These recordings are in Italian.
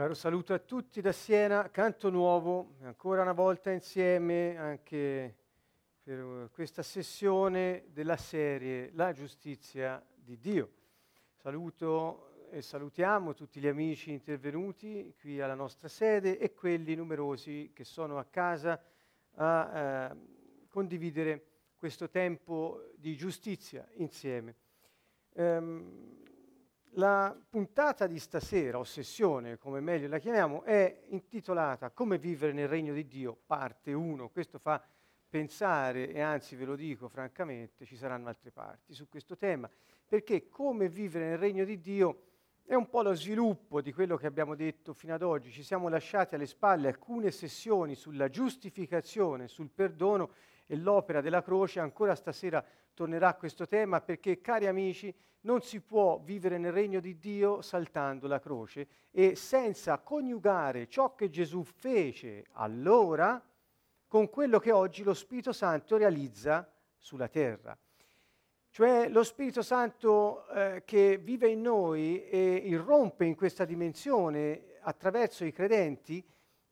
Caro saluto a tutti da Siena, canto nuovo, ancora una volta insieme anche per questa sessione della serie La giustizia di Dio. Saluto e salutiamo tutti gli amici intervenuti qui alla nostra sede e quelli numerosi che sono a casa a eh, condividere questo tempo di giustizia insieme. Um, la puntata di stasera, o sessione come meglio la chiamiamo, è intitolata Come vivere nel regno di Dio, parte 1. Questo fa pensare, e anzi ve lo dico francamente, ci saranno altre parti su questo tema, perché come vivere nel regno di Dio è un po' lo sviluppo di quello che abbiamo detto fino ad oggi. Ci siamo lasciati alle spalle alcune sessioni sulla giustificazione, sul perdono e l'opera della croce. Ancora stasera tornerà a questo tema perché, cari amici, non si può vivere nel regno di Dio saltando la croce e senza coniugare ciò che Gesù fece allora con quello che oggi lo Spirito Santo realizza sulla terra. Cioè lo Spirito Santo eh, che vive in noi e irrompe in questa dimensione attraverso i credenti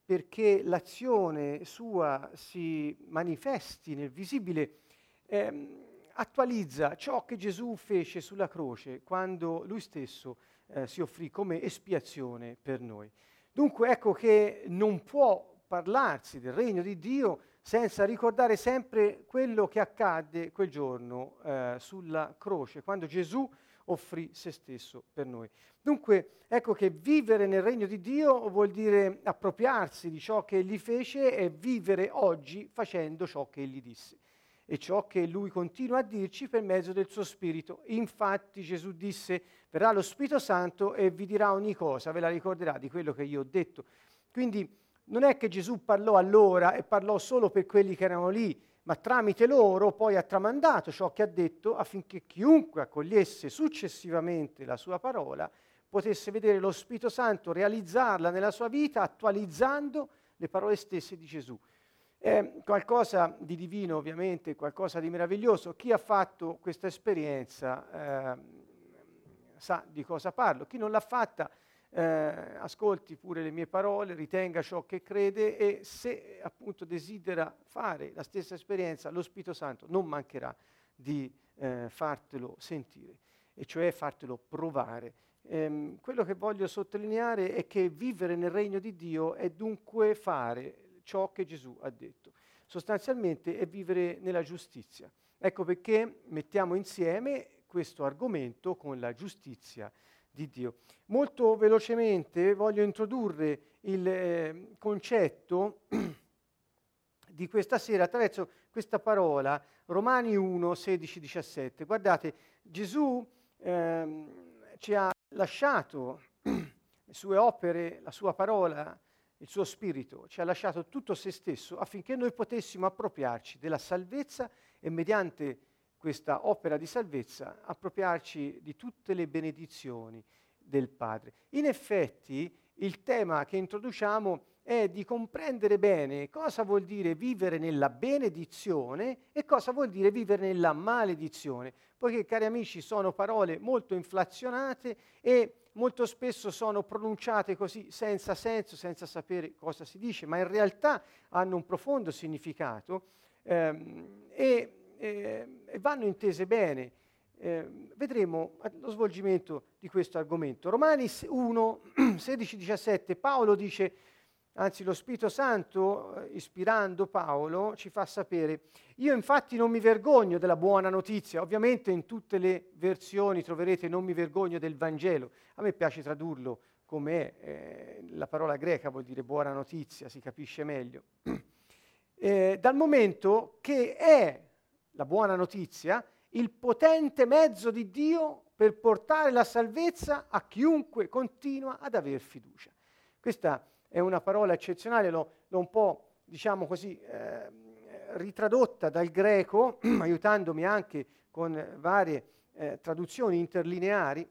perché l'azione sua si manifesti nel visibile. Ehm, attualizza ciò che Gesù fece sulla croce quando lui stesso eh, si offrì come espiazione per noi. Dunque ecco che non può parlarsi del regno di Dio senza ricordare sempre quello che accadde quel giorno eh, sulla croce, quando Gesù offrì se stesso per noi. Dunque, ecco che vivere nel regno di Dio vuol dire appropriarsi di ciò che egli fece e vivere oggi facendo ciò che egli disse e ciò che lui continua a dirci per mezzo del suo Spirito. Infatti Gesù disse, verrà lo Spirito Santo e vi dirà ogni cosa, ve la ricorderà di quello che io ho detto. Quindi non è che Gesù parlò allora e parlò solo per quelli che erano lì, ma tramite loro poi ha tramandato ciò che ha detto affinché chiunque accogliesse successivamente la sua parola potesse vedere lo Spirito Santo realizzarla nella sua vita attualizzando le parole stesse di Gesù. È qualcosa di divino ovviamente, qualcosa di meraviglioso. Chi ha fatto questa esperienza eh, sa di cosa parlo. Chi non l'ha fatta eh, ascolti pure le mie parole, ritenga ciò che crede e se appunto desidera fare la stessa esperienza, lo Spirito Santo non mancherà di eh, fartelo sentire, e cioè fartelo provare. Ehm, quello che voglio sottolineare è che vivere nel regno di Dio è dunque fare ciò che Gesù ha detto. Sostanzialmente è vivere nella giustizia. Ecco perché mettiamo insieme questo argomento con la giustizia di Dio. Molto velocemente voglio introdurre il eh, concetto di questa sera attraverso questa parola, Romani 1, 16, 17. Guardate, Gesù eh, ci ha lasciato le sue opere, la sua parola, il suo spirito, ci ha lasciato tutto se stesso affinché noi potessimo appropriarci della salvezza e mediante questa opera di salvezza appropriarci di tutte le benedizioni del Padre. In effetti il tema che introduciamo è di comprendere bene cosa vuol dire vivere nella benedizione e cosa vuol dire vivere nella maledizione, poiché cari amici sono parole molto inflazionate e molto spesso sono pronunciate così senza senso, senza sapere cosa si dice, ma in realtà hanno un profondo significato ehm, e, eh, e, vanno intese bene. Eh, vedremo lo svolgimento di questo argomento. Romani 1, 16-17, Paolo dice Anzi, lo Spirito Santo, eh, ispirando Paolo, ci fa sapere, io infatti non mi vergogno della buona notizia, ovviamente in tutte le versioni troverete non mi vergogno del Vangelo, a me piace tradurlo come eh, la parola greca vuol dire buona notizia, si capisce meglio, eh, dal momento che è la buona notizia il potente mezzo di Dio per portare la salvezza a chiunque continua ad aver fiducia. Questa è una parola eccezionale, l'ho, l'ho un po', diciamo così, eh, ritradotta dal greco, aiutandomi anche con varie eh, traduzioni interlineari,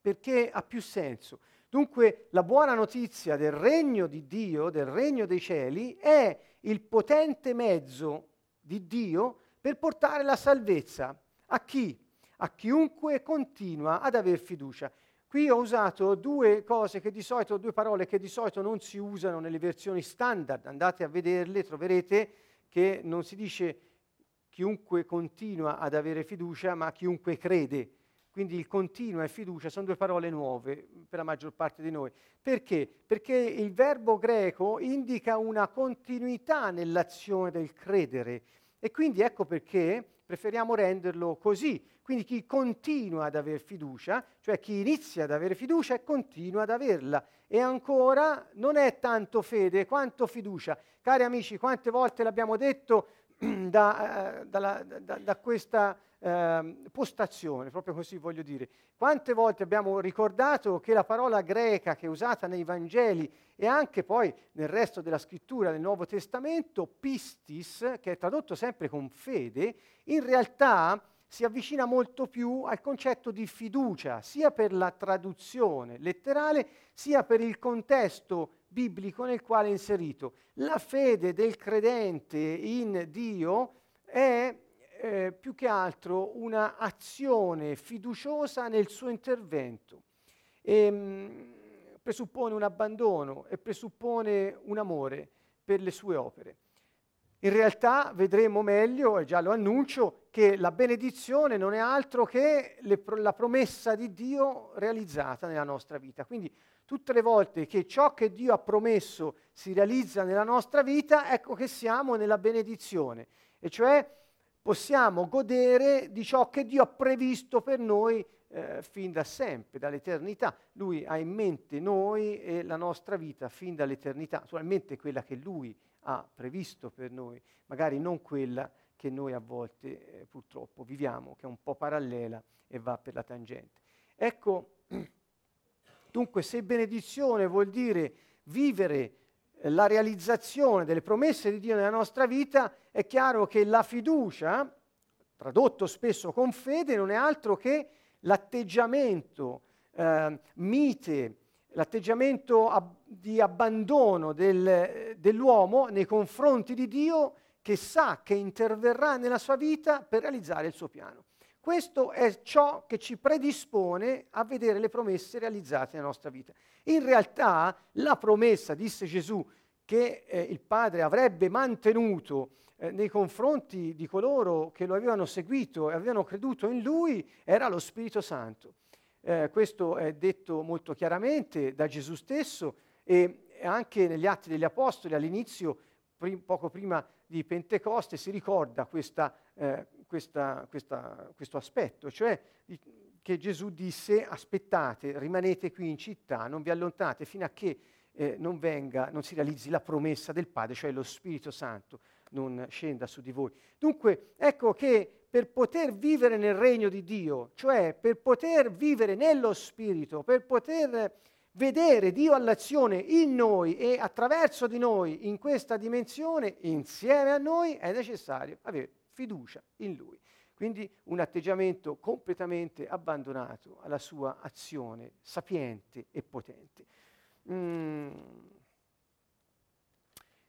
perché ha più senso. Dunque la buona notizia del regno di Dio, del regno dei cieli, è il potente mezzo di Dio per portare la salvezza a chi? A chiunque continua ad aver fiducia. Qui ho usato due cose che di solito, due parole che di solito non si usano nelle versioni standard. Andate a vederle, troverete che non si dice chiunque continua ad avere fiducia, ma chiunque crede. Quindi il continua e fiducia sono due parole nuove per la maggior parte di noi. Perché? Perché il verbo greco indica una continuità nell'azione del credere. E quindi ecco perché preferiamo renderlo così. Quindi chi continua ad avere fiducia, cioè chi inizia ad avere fiducia e continua ad averla. E ancora non è tanto fede quanto fiducia. Cari amici, quante volte l'abbiamo detto da, uh, dalla, da, da questa uh, postazione, proprio così voglio dire. Quante volte abbiamo ricordato che la parola greca che è usata nei Vangeli e anche poi nel resto della scrittura del Nuovo Testamento, pistis, che è tradotto sempre con fede, in realtà si avvicina molto più al concetto di fiducia, sia per la traduzione letterale, sia per il contesto biblico nel quale è inserito. La fede del credente in Dio è eh, più che altro una azione fiduciosa nel suo intervento. E, ehm, mh, presuppone un abbandono e presuppone un amore per le sue opere. In realtà vedremo meglio, e già lo annuncio, che la benedizione non è altro che le, la promessa di Dio realizzata nella nostra vita. Quindi tutte le volte che ciò che Dio ha promesso si realizza nella nostra vita, ecco che siamo nella benedizione, e cioè possiamo godere di ciò che Dio ha previsto per noi eh, fin da sempre, dall'eternità. Lui ha in mente noi e la nostra vita fin dall'eternità, naturalmente quella che Lui ha previsto per noi, magari non quella che noi a volte eh, purtroppo viviamo, che è un po' parallela e va per la tangente. Ecco, dunque se benedizione vuol dire vivere eh, la realizzazione delle promesse di Dio nella nostra vita, è chiaro che la fiducia, tradotto spesso con fede, non è altro che l'atteggiamento eh, mite, l'atteggiamento ab- di abbandono del, dell'uomo nei confronti di Dio che sa che interverrà nella sua vita per realizzare il suo piano. Questo è ciò che ci predispone a vedere le promesse realizzate nella nostra vita. In realtà la promessa, disse Gesù, che eh, il Padre avrebbe mantenuto eh, nei confronti di coloro che lo avevano seguito e avevano creduto in lui era lo Spirito Santo. Eh, questo è detto molto chiaramente da Gesù stesso e anche negli Atti degli Apostoli all'inizio, prim- poco prima di Pentecoste, si ricorda questa, eh, questa, questa, questo aspetto, cioè che Gesù disse aspettate, rimanete qui in città, non vi allontanate fino a che eh, non venga, non si realizzi la promessa del Padre, cioè lo Spirito Santo non scenda su di voi. Dunque, ecco che per poter vivere nel regno di Dio, cioè per poter vivere nello Spirito, per poter vedere Dio all'azione in noi e attraverso di noi in questa dimensione, insieme a noi, è necessario avere fiducia in Lui. Quindi un atteggiamento completamente abbandonato alla sua azione sapiente e potente. Mm.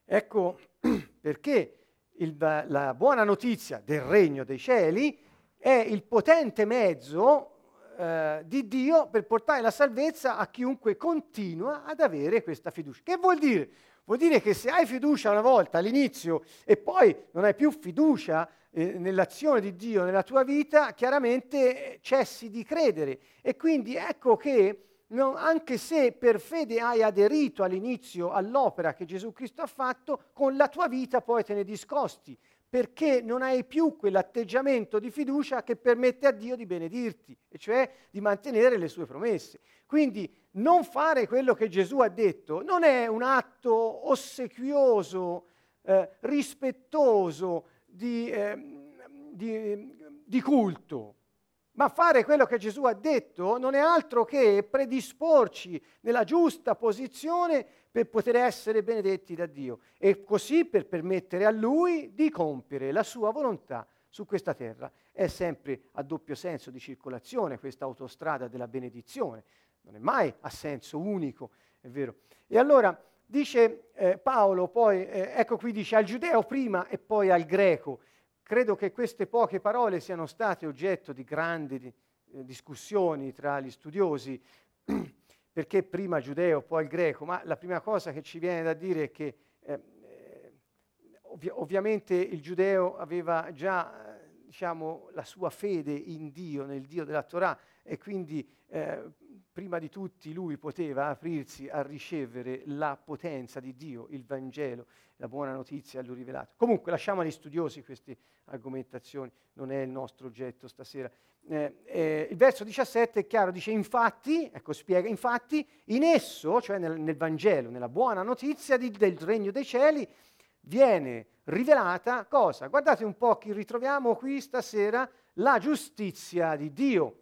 Ecco perché il, la buona notizia del regno dei cieli è il potente mezzo eh, di Dio per portare la salvezza a chiunque continua ad avere questa fiducia. Che vuol dire? Vuol dire che se hai fiducia una volta all'inizio e poi non hai più fiducia eh, nell'azione di Dio nella tua vita, chiaramente eh, cessi di credere. E quindi ecco che non, anche se per fede hai aderito all'inizio all'opera che Gesù Cristo ha fatto, con la tua vita poi te ne discosti, perché non hai più quell'atteggiamento di fiducia che permette a Dio di benedirti, e cioè di mantenere le sue promesse. Quindi non fare quello che Gesù ha detto non è un atto ossequioso, eh, rispettoso di, eh, di, di culto, ma fare quello che Gesù ha detto non è altro che predisporci nella giusta posizione per poter essere benedetti da Dio e così per permettere a Lui di compiere la sua volontà su questa terra. È sempre a doppio senso di circolazione questa autostrada della benedizione, non è mai a senso unico, è vero. E allora dice eh, Paolo, poi, eh, ecco qui dice al giudeo prima e poi al greco. Credo che queste poche parole siano state oggetto di grandi eh, discussioni tra gli studiosi, perché prima giudeo, poi il greco, ma la prima cosa che ci viene da dire è che eh, ovvi- ovviamente il giudeo aveva già diciamo, la sua fede in Dio, nel Dio della Torah, e quindi eh, prima di tutti lui poteva aprirsi a ricevere la potenza di Dio, il Vangelo, la buona notizia a lui rivelato. Comunque lasciamo agli studiosi queste argomentazioni, non è il nostro oggetto stasera. Eh, eh, il verso 17 è chiaro, dice infatti, ecco spiega, infatti in esso, cioè nel, nel Vangelo, nella buona notizia di, del regno dei cieli, viene rivelata cosa? Guardate un po' chi ritroviamo qui stasera, la giustizia di Dio.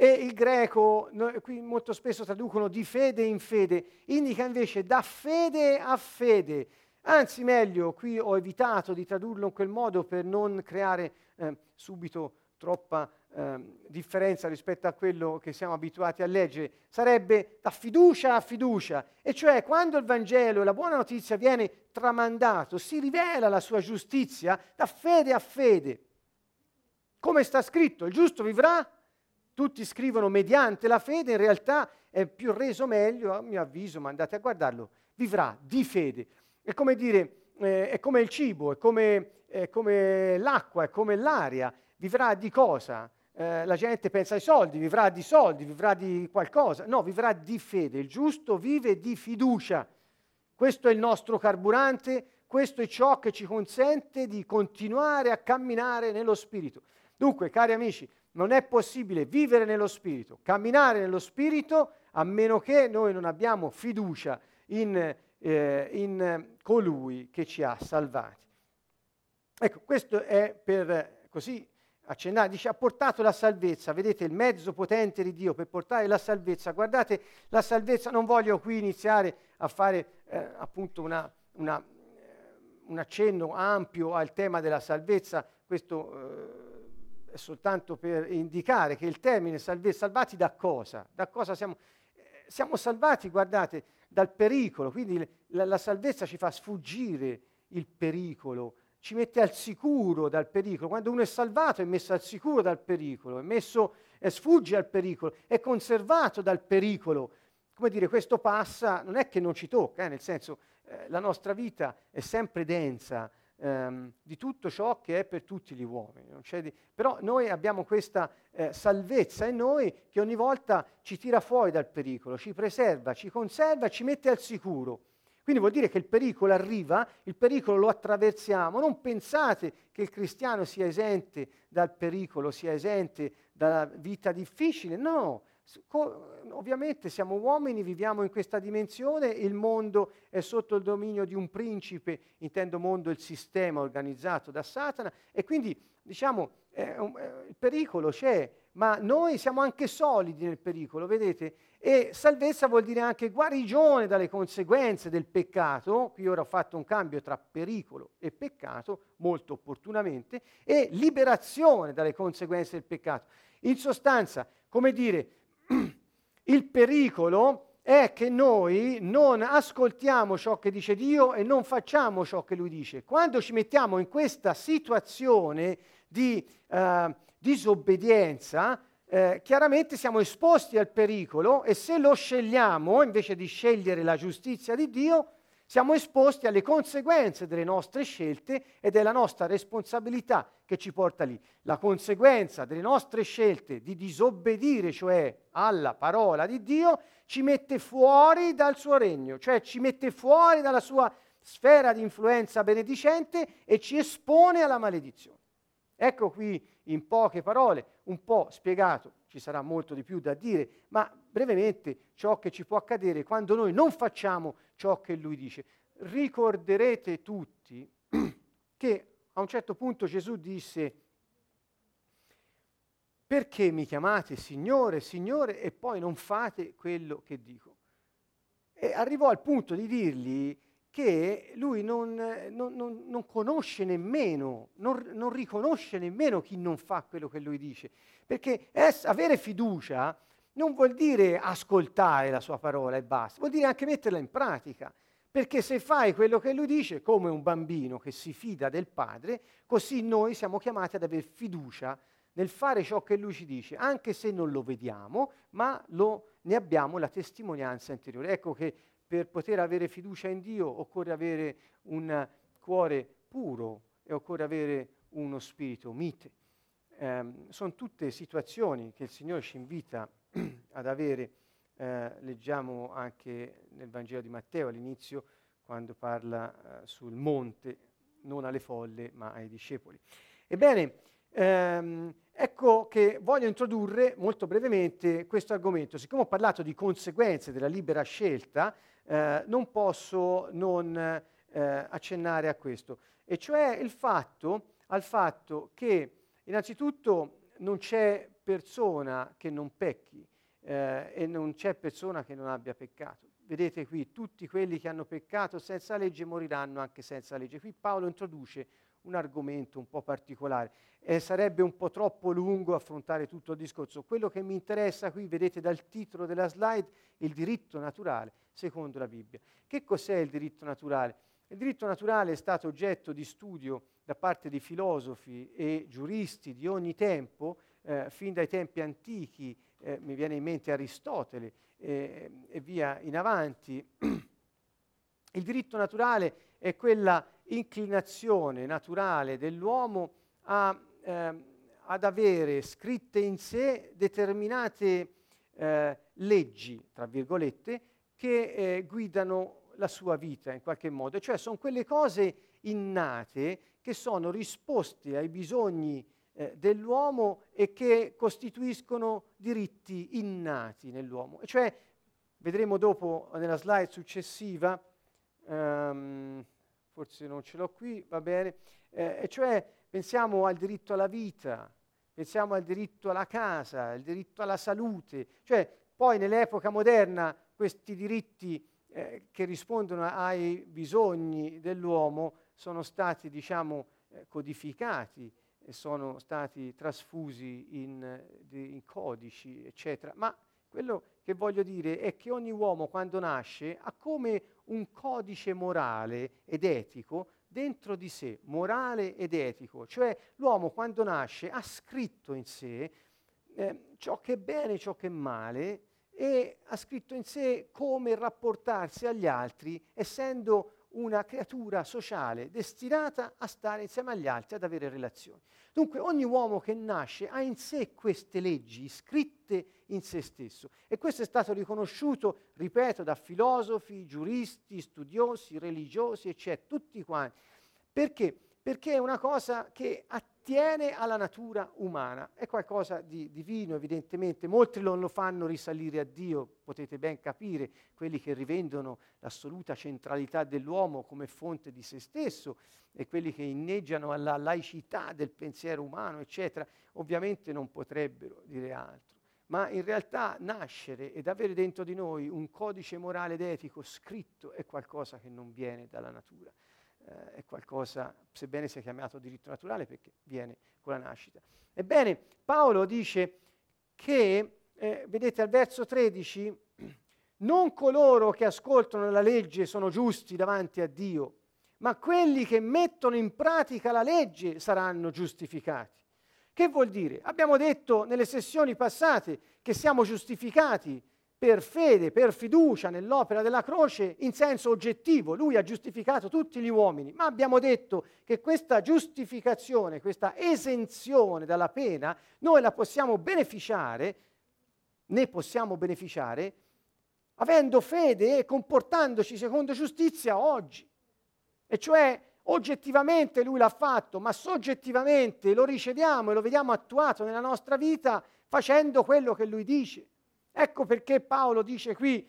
E il greco, qui molto spesso traducono di fede in fede, indica invece da fede a fede. Anzi, meglio, qui ho evitato di tradurlo in quel modo per non creare eh, subito troppa eh, differenza rispetto a quello che siamo abituati a leggere. Sarebbe da fiducia a fiducia, e cioè quando il Vangelo e la buona notizia viene tramandato, si rivela la sua giustizia da fede a fede. Come sta scritto, il giusto vivrà tutti scrivono mediante la fede, in realtà è più reso meglio, a mio avviso, ma andate a guardarlo, vivrà di fede. È come dire, eh, è come il cibo, è come, è come, l'acqua, è come l'aria, vivrà di cosa? Eh, la gente pensa ai soldi, vivrà di soldi, vivrà di qualcosa. No, vivrà di fede. Il giusto vive di fiducia. Questo è il nostro carburante, questo è ciò che ci consente di continuare a camminare nello Spirito. Dunque, cari amici, non è possibile vivere nello Spirito, camminare nello Spirito, a meno che noi non abbiamo fiducia in, eh, in colui che ci ha salvati. Ecco, questo è per così accennare, dice ha portato la salvezza, vedete il mezzo potente di Dio per portare la salvezza, guardate la salvezza, non voglio qui iniziare a fare eh, appunto una, una, eh, un accenno ampio al tema della salvezza, questo eh, soltanto per indicare che il termine salve, salvati da cosa? Da cosa siamo? Eh, siamo salvati, guardate, dal pericolo, quindi la, la salvezza ci fa sfuggire il pericolo, ci mette al sicuro dal pericolo. Quando uno è salvato è messo al sicuro dal pericolo, è messo, è sfugge al pericolo, è conservato dal pericolo. Come dire, questo passa, non è che non ci tocca, eh, nel senso eh, la nostra vita è sempre densa ehm, di tutto ciò che è per tutti gli uomini. Di... Però noi abbiamo questa eh, salvezza in noi che ogni volta ci tira fuori dal pericolo, ci preserva, ci conserva, ci mette al sicuro. Quindi vuol dire che il pericolo arriva, il pericolo lo attraversiamo. Non pensate che il cristiano sia esente dal pericolo, sia esente dalla vita difficile. No, Ovviamente siamo uomini, viviamo in questa dimensione, il mondo è sotto il dominio di un principe, intendo mondo il sistema organizzato da Satana, e quindi diciamo un, il pericolo c'è, ma noi siamo anche solidi nel pericolo, vedete? E salvezza vuol dire anche guarigione dalle conseguenze del peccato, qui ora ho fatto un cambio tra pericolo e peccato, molto opportunamente, e liberazione dalle conseguenze del peccato. In sostanza, come dire, il pericolo è che noi non ascoltiamo ciò che dice Dio e non facciamo ciò che Lui dice. Quando ci mettiamo in questa situazione di eh, disobbedienza, eh, chiaramente siamo esposti al pericolo e se lo scegliamo, invece di scegliere la giustizia di Dio, siamo esposti alle conseguenze delle nostre scelte ed è la nostra responsabilità che ci porta lì. La conseguenza delle nostre scelte di disobbedire, cioè alla parola di Dio, ci mette fuori dal suo regno, cioè ci mette fuori dalla sua sfera di influenza benedicente e ci espone alla maledizione. Ecco qui in poche parole, un po' spiegato, ci sarà molto di più da dire, ma brevemente ciò che ci può accadere quando noi non facciamo ciò che lui dice. Ricorderete tutti che a un certo punto Gesù disse, perché mi chiamate Signore, Signore e poi non fate quello che dico? E arrivò al punto di dirgli che lui non, non, non, non conosce nemmeno, non, riconosce nemmeno chi non fa quello che lui dice. Perché es, avere fiducia non vuol dire ascoltare la sua parola e basta, vuol dire anche metterla in pratica. Perché se fai quello che lui dice, come un bambino che si fida del padre, così noi siamo chiamati ad avere fiducia nel fare ciò che lui ci dice, anche se non lo vediamo, ma lo ne abbiamo la testimonianza interiore. Ecco che per poter avere fiducia in Dio occorre avere un cuore puro e occorre avere uno spirito mite. Eh, sono tutte situazioni che il Signore ci invita ad avere. Eh, leggiamo anche nel Vangelo di Matteo all'inizio, quando parla eh, sul monte, non alle folle ma ai discepoli. Ebbene, ehm, ecco che voglio introdurre molto brevemente questo argomento. Siccome ho parlato di conseguenze della libera scelta, eh, non posso non eh, accennare a questo, e cioè fatto, al fatto che innanzitutto non c'è persona che non pecchi eh, e non c'è persona che non abbia peccato. Vedete qui, tutti quelli che hanno peccato senza legge moriranno anche senza legge. Qui Paolo introduce un argomento un po' particolare e sarebbe un po' troppo lungo affrontare tutto il discorso. Quello che mi interessa qui, vedete dal titolo della slide, il diritto naturale secondo la Bibbia. Che cos'è il diritto naturale? Il diritto naturale è stato oggetto di studio da parte di filosofi e giuristi di ogni tempo, eh, fin dai tempi antichi, eh, mi viene in mente Aristotele, eh, e via in avanti. Il diritto naturale è quella inclinazione naturale dell'uomo a, eh, ad avere scritte in sé determinate eh, leggi, tra virgolette, che eh, guidano la sua vita in qualche modo, cioè sono quelle cose innate che sono risposte ai bisogni eh, dell'uomo e che costituiscono diritti innati nell'uomo. E cioè, vedremo dopo nella slide successiva, um, forse non ce l'ho qui, va bene, eh, e cioè pensiamo al diritto alla vita, pensiamo al diritto alla casa, al diritto alla salute, cioè poi nell'epoca moderna questi diritti eh, che rispondono ai bisogni dell'uomo sono stati, diciamo, eh, codificati sono stati trasfusi in, in codici, eccetera. Ma quello che voglio dire è che ogni uomo quando nasce ha come un codice morale ed etico dentro di sé, morale ed etico, cioè l'uomo quando nasce ha scritto in sé eh, ciò che è bene e ciò che è male e ha scritto in sé come rapportarsi agli altri essendo una creatura sociale destinata a stare insieme agli altri, ad avere relazioni. Dunque ogni uomo che nasce ha in sé queste leggi scritte in se stesso e questo è stato riconosciuto, ripeto, da filosofi, giuristi, studiosi, religiosi, eccetera, tutti quanti. Perché? Perché è una cosa che attiene attiene alla natura umana, è qualcosa di divino evidentemente, molti non lo fanno risalire a Dio, potete ben capire, quelli che rivendono l'assoluta centralità dell'uomo come fonte di se stesso e quelli che inneggiano alla laicità del pensiero umano, eccetera, ovviamente non potrebbero dire altro. Ma in realtà nascere ed avere dentro di noi un codice morale ed etico scritto è qualcosa che non viene dalla natura eh, è qualcosa, sebbene sia chiamato diritto naturale, perché viene con la nascita. Ebbene, Paolo dice che, eh, vedete al verso 13, non coloro che ascoltano la legge sono giusti davanti a Dio, ma quelli che mettono in pratica la legge saranno giustificati. Che vuol dire? Abbiamo detto nelle sessioni passate che siamo giustificati per fede, per fiducia nell'opera della croce in senso oggettivo. Lui ha giustificato tutti gli uomini, ma abbiamo detto che questa giustificazione, questa esenzione dalla pena, noi la possiamo beneficiare, ne possiamo beneficiare, avendo fede e comportandoci secondo giustizia oggi. E cioè oggettivamente lui l'ha fatto, ma soggettivamente lo riceviamo e lo vediamo attuato nella nostra vita facendo quello che lui dice. Ecco perché Paolo dice qui,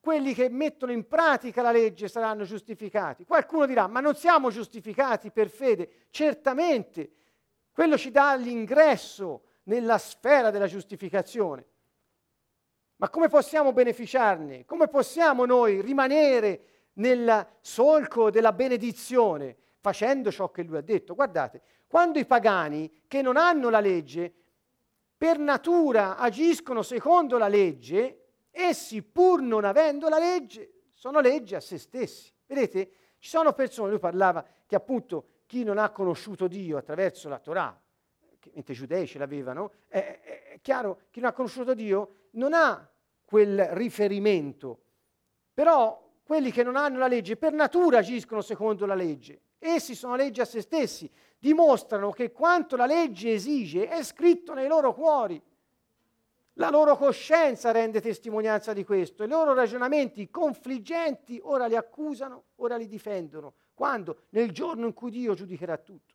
quelli che mettono in pratica la legge saranno giustificati. Qualcuno dirà, ma non siamo giustificati per fede? Certamente, quello ci dà l'ingresso nella sfera della giustificazione. Ma come possiamo beneficiarne? Come possiamo noi rimanere nel solco della benedizione facendo ciò che lui ha detto? Guardate, quando i pagani che non hanno la legge per natura agiscono secondo la legge, essi pur non avendo la legge, sono legge a se stessi. Vedete? Ci sono persone, lui parlava che appunto chi non ha conosciuto Dio attraverso la Torah, mentre i giudei ce l'avevano, è, è chiaro, chi non ha conosciuto Dio non ha quel riferimento. Però quelli che non hanno la legge per natura agiscono secondo la legge. Essi sono leggi a se stessi, dimostrano che quanto la legge esige è scritto nei loro cuori. La loro coscienza rende testimonianza di questo, i loro ragionamenti confliggenti ora li accusano, ora li difendono. Quando? Nel giorno in cui Dio giudicherà tutto.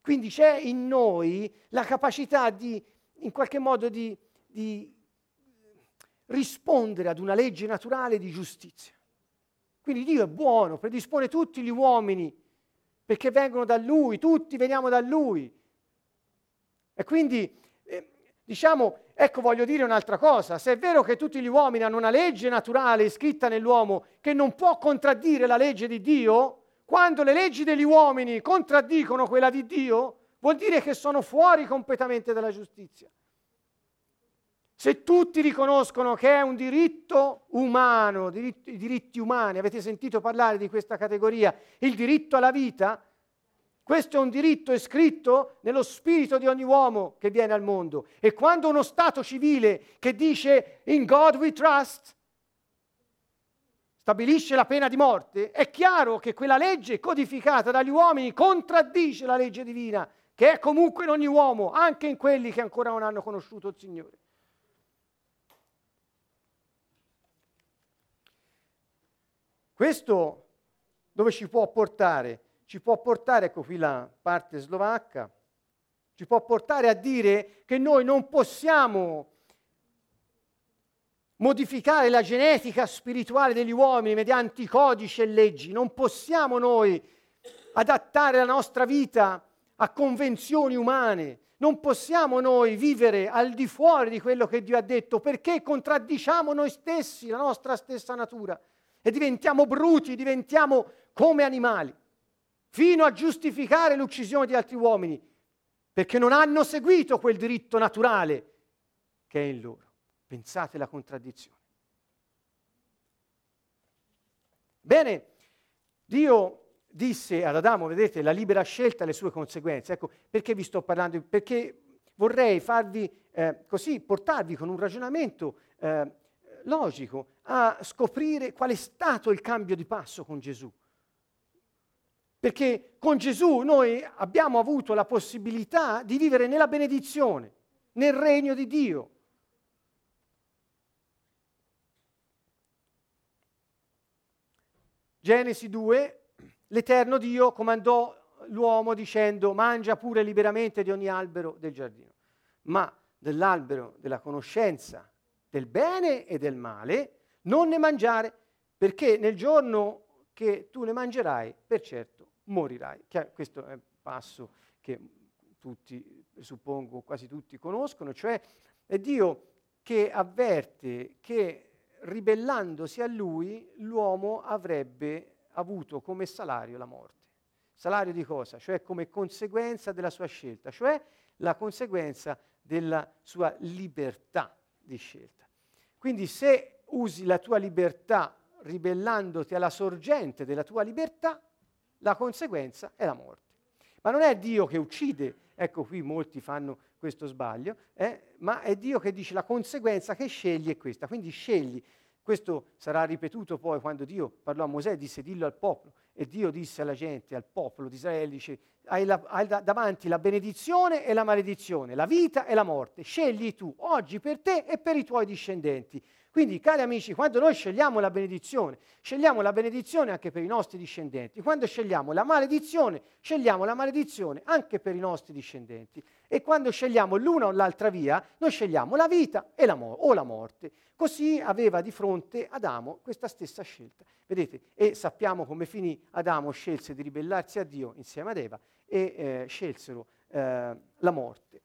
Quindi c'è in noi la capacità di, in qualche modo, di, di rispondere ad una legge naturale di giustizia. Quindi Dio è buono, predispone tutti gli uomini perché vengono da Lui, tutti veniamo da Lui. E quindi, eh, diciamo, ecco voglio dire un'altra cosa, se è vero che tutti gli uomini hanno una legge naturale scritta nell'uomo che non può contraddire la legge di Dio, quando le leggi degli uomini contraddicono quella di Dio, vuol dire che sono fuori completamente dalla giustizia. Se tutti riconoscono che è un diritto umano, i diritti umani, avete sentito parlare di questa categoria, il diritto alla vita, questo è un diritto iscritto nello spirito di ogni uomo che viene al mondo. E quando uno Stato civile che dice in God we trust stabilisce la pena di morte, è chiaro che quella legge codificata dagli uomini contraddice la legge divina, che è comunque in ogni uomo, anche in quelli che ancora non hanno conosciuto il Signore. Questo dove ci può portare? Ci può portare, ecco qui la parte slovacca, ci può portare a dire che noi non possiamo modificare la genetica spirituale degli uomini mediante codici e leggi, non possiamo noi adattare la nostra vita a convenzioni umane, non possiamo noi vivere al di fuori di quello che Dio ha detto perché contraddiciamo noi stessi, la nostra stessa natura e diventiamo bruti, diventiamo come animali, fino a giustificare l'uccisione di altri uomini, perché non hanno seguito quel diritto naturale che è in loro. Pensate alla contraddizione. Bene, Dio disse ad Adamo, vedete, la libera scelta ha le sue conseguenze. Ecco, perché vi sto parlando? Perché vorrei farvi eh, così, portarvi con un ragionamento eh, logico a scoprire qual è stato il cambio di passo con Gesù. Perché con Gesù noi abbiamo avuto la possibilità di vivere nella benedizione, nel regno di Dio. Genesi 2, l'Eterno Dio comandò l'uomo dicendo mangia pure liberamente di ogni albero del giardino, ma dell'albero della conoscenza del bene e del male, non ne mangiare, perché nel giorno che tu ne mangerai, per certo morirai. Questo è un passo che tutti, suppongo, quasi tutti conoscono, cioè è Dio che avverte che ribellandosi a lui l'uomo avrebbe avuto come salario la morte. Salario di cosa? Cioè come conseguenza della sua scelta, cioè la conseguenza della sua libertà di scelta. Quindi se usi la tua libertà ribellandoti alla sorgente della tua libertà, la conseguenza è la morte. Ma non è Dio che uccide, ecco qui molti fanno questo sbaglio, eh, ma è Dio che dice la conseguenza che scegli è questa. Quindi scegli. Questo sarà ripetuto poi quando Dio parlò a Mosè, disse dillo al popolo. E Dio disse alla gente, al popolo di Israele, dice hai, la, hai da, davanti la benedizione e la maledizione, la vita e la morte. Scegli tu oggi per te e per i tuoi discendenti. Quindi, cari amici, quando noi scegliamo la benedizione, scegliamo la benedizione anche per i nostri discendenti. Quando scegliamo la maledizione, scegliamo la maledizione anche per i nostri discendenti. E quando scegliamo l'una o l'altra via, noi scegliamo la vita la mo- o la morte. Così aveva di fronte Adamo questa stessa scelta. Vedete? E sappiamo come finì. Adamo scelse di ribellarsi a Dio insieme ad Eva e eh, scelsero eh, la morte.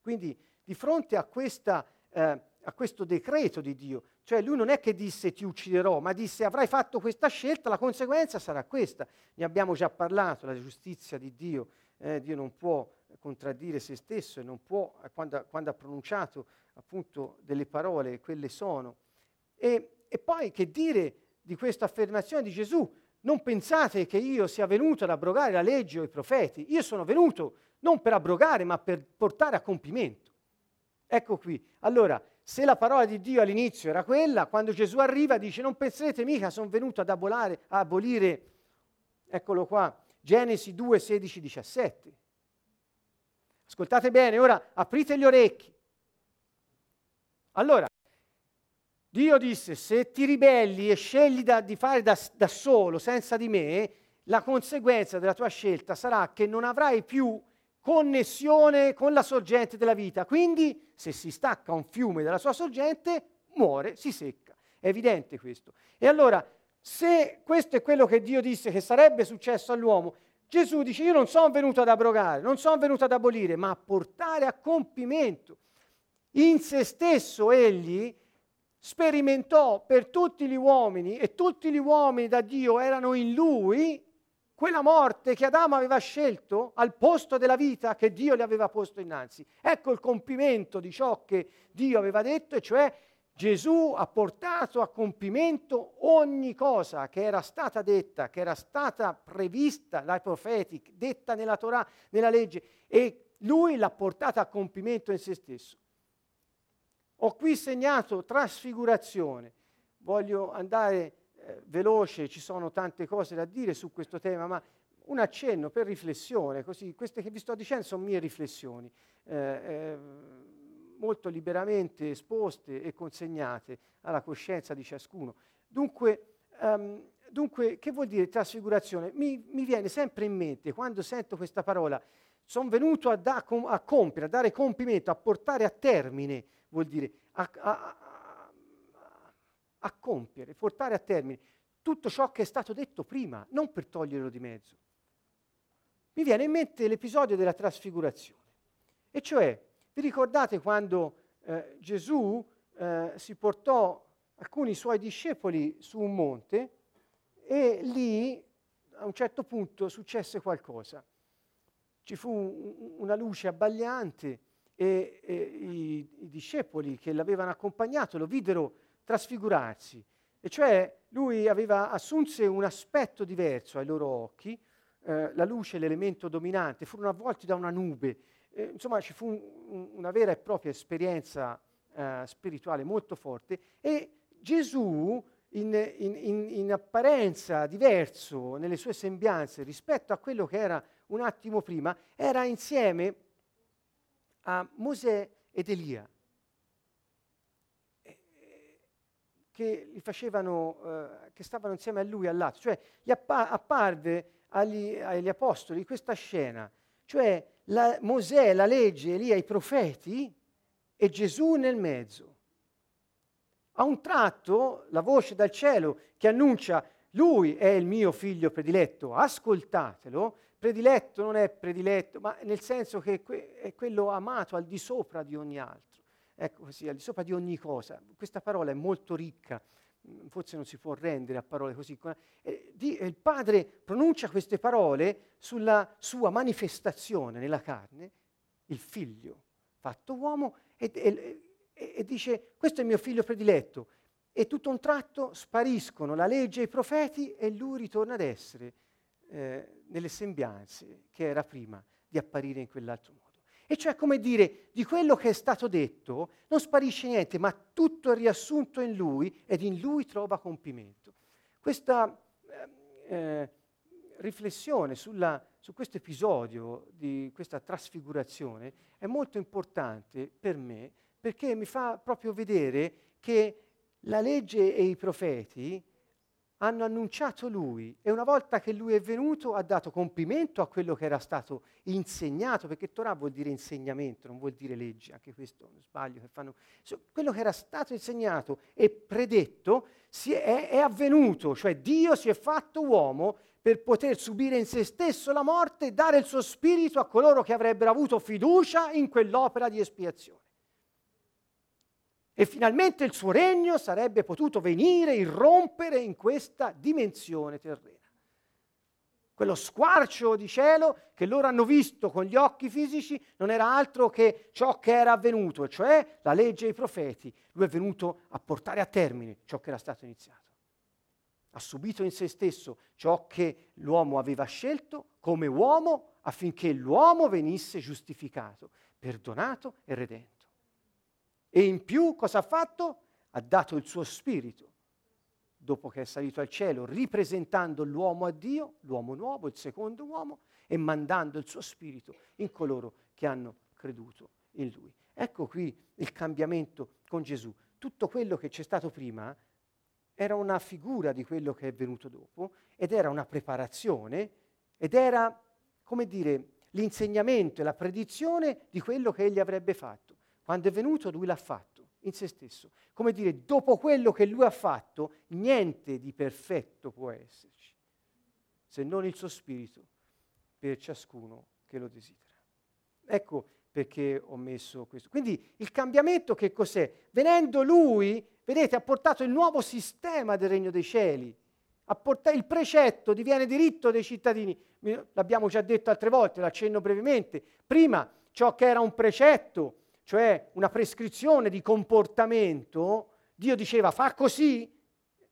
Quindi di fronte a, questa, eh, a questo decreto di Dio, cioè lui non è che disse ti ucciderò, ma disse avrai fatto questa scelta, la conseguenza sarà questa. Ne abbiamo già parlato, la giustizia di Dio. Eh, Dio non può contraddire se stesso e non può, eh, quando, quando ha pronunciato appunto delle parole, quelle sono. E, e poi che dire di questa affermazione di Gesù? Non pensate che io sia venuto ad abrogare la legge o i profeti. Io sono venuto non per abrogare, ma per portare a compimento. Ecco qui. Allora, se la parola di Dio all'inizio era quella, quando Gesù arriva dice non penserete mica, sono venuto ad abolare, a abolire, eccolo qua, Genesi 2, 16, 17. Ascoltate bene, ora aprite gli orecchi. Allora, Dio disse, se ti ribelli e scegli da, di fare da, da solo, senza di me, la conseguenza della tua scelta sarà che non avrai più connessione con la sorgente della vita. Quindi, se si stacca un fiume dalla sua sorgente, muore, si secca. È evidente questo. E allora, se questo è quello che Dio disse che sarebbe successo all'uomo, Gesù dice, io non sono venuto ad abrogare, non sono venuto ad abolire, ma a portare a compimento. In se stesso egli sperimentò per tutti gli uomini e tutti gli uomini da Dio erano in lui quella morte che Adamo aveva scelto al posto della vita che Dio le aveva posto innanzi. Ecco il compimento di ciò che Dio aveva detto, e cioè Gesù ha portato a compimento ogni cosa che era stata detta, che era stata prevista dai profeti, detta nella Torah, nella legge, e lui l'ha portata a compimento in se stesso. Ho qui segnato trasfigurazione. Voglio andare eh, veloce, ci sono tante cose da dire su questo tema, ma un accenno per riflessione, così queste che vi sto dicendo sono mie riflessioni. Eh, eh, molto liberamente esposte e consegnate alla coscienza di ciascuno. Dunque, um, dunque che vuol dire trasfigurazione? Mi, mi, viene sempre in mente, quando sento questa parola, sono venuto a, da, a, compiere, a dare compimento, a portare a termine, vuol dire a, a, a compiere, portare a termine tutto ciò che è stato detto prima, non per toglierlo di mezzo. Mi viene in mente l'episodio della trasfigurazione, e cioè vi ricordate quando eh, Gesù eh, si portò alcuni suoi discepoli su un monte e lì a un certo punto successe qualcosa. Ci fu un, una luce abbagliante e, e i, i, discepoli che l'avevano accompagnato lo videro trasfigurarsi, e cioè lui aveva assunse un aspetto diverso ai loro occhi, eh, la luce, l'elemento dominante, furono avvolti da una nube. Eh, insomma ci fu un, una vera e propria esperienza eh, spirituale molto forte. E Gesù in, in, in, in, apparenza diverso nelle sue sembianze rispetto a quello che era un attimo prima, era insieme a Mosè ed Elia, che, gli facevano, eh, che stavano insieme a lui al lato, cioè gli appa- apparve agli, agli apostoli questa scena, cioè la, Mosè, la legge, Elia, i profeti e Gesù nel mezzo. A un tratto la voce dal cielo che annuncia lui è il mio figlio prediletto, ascoltatelo. Prediletto non è prediletto, ma nel senso che è quello amato al di sopra di ogni altro. Ecco così, al di sopra di ogni cosa. Questa parola è molto ricca forse non si può rendere a parole così. Eh, il padre pronuncia queste parole sulla sua manifestazione nella carne, il figlio fatto uomo, e, e, e dice questo è il mio figlio prediletto. E tutto un tratto spariscono la legge e i profeti e lui ritorna ad essere eh, nelle sembianze che era prima di apparire in quell'altro modo. E cioè come dire, di quello che è stato detto non sparisce niente, ma tutto è riassunto in lui ed in lui trova compimento. Questa eh, eh, riflessione sulla, su questo episodio di questa trasfigurazione è molto importante per me perché mi fa proprio vedere che la legge e i profeti hanno annunciato lui e una volta che lui è venuto ha dato compimento a quello che era stato insegnato, perché Torah vuol dire insegnamento, non vuol dire legge, anche questo non sbaglio che fanno. quello che era stato insegnato e predetto è, è avvenuto, cioè Dio si è fatto uomo per poter subire in se stesso la morte e dare il suo spirito a coloro che avrebbero avuto fiducia in quell'opera di espiazione. E finalmente il suo regno sarebbe potuto venire, irrompere in questa dimensione terrena. Quello squarcio di cielo che loro hanno visto con gli occhi fisici non era altro che ciò che era avvenuto, cioè la legge e i profeti. Lui è venuto a portare a termine ciò che era stato iniziato. Ha subito in se stesso ciò che l'uomo aveva scelto come uomo affinché l'uomo venisse giustificato, perdonato e redento. E in più cosa ha fatto? Ha dato il suo spirito, dopo che è salito al cielo, ripresentando l'uomo a Dio, l'uomo nuovo, il secondo uomo, e mandando il suo spirito in coloro che hanno creduto in lui. Ecco qui il cambiamento con Gesù. Tutto quello che c'è stato prima era una figura di quello che è venuto dopo ed era una preparazione ed era, come dire, l'insegnamento e la predizione di quello che egli avrebbe fatto. Quando è venuto lui l'ha fatto in se stesso. Come dire, dopo quello che lui ha fatto, niente di perfetto può esserci, se non il suo spirito per ciascuno che lo desidera. Ecco perché ho messo questo. Quindi il cambiamento che cos'è? Venendo lui, vedete, ha portato il nuovo sistema del regno dei cieli. Il precetto diviene diritto dei cittadini. L'abbiamo già detto altre volte, l'accenno brevemente. Prima ciò che era un precetto, cioè una prescrizione di comportamento, Dio diceva fa così,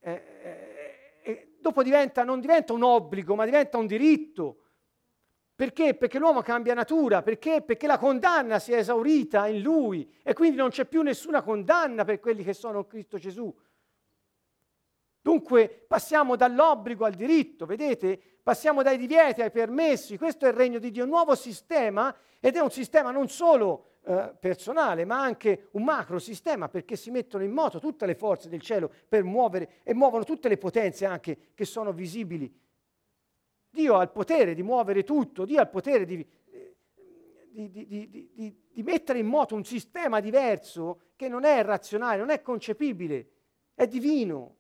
eh, eh, dopo diventa, non diventa un obbligo, ma diventa un diritto. Perché? Perché l'uomo cambia natura, perché? Perché la condanna si è esaurita in lui e quindi non c'è più nessuna condanna per quelli che sono in Cristo Gesù. Dunque passiamo dall'obbligo al diritto, vedete? Passiamo dai divieti ai permessi, questo è il regno di Dio, un nuovo sistema ed è un sistema non solo eh, personale ma anche un macro sistema perché si mettono in moto tutte le forze del cielo per muovere e muovono tutte le potenze anche che sono visibili Dio ha il potere di muovere tutto, Dio ha il potere di, di, di, di, mettere in moto un sistema diverso che non è razionale, non è concepibile, è divino.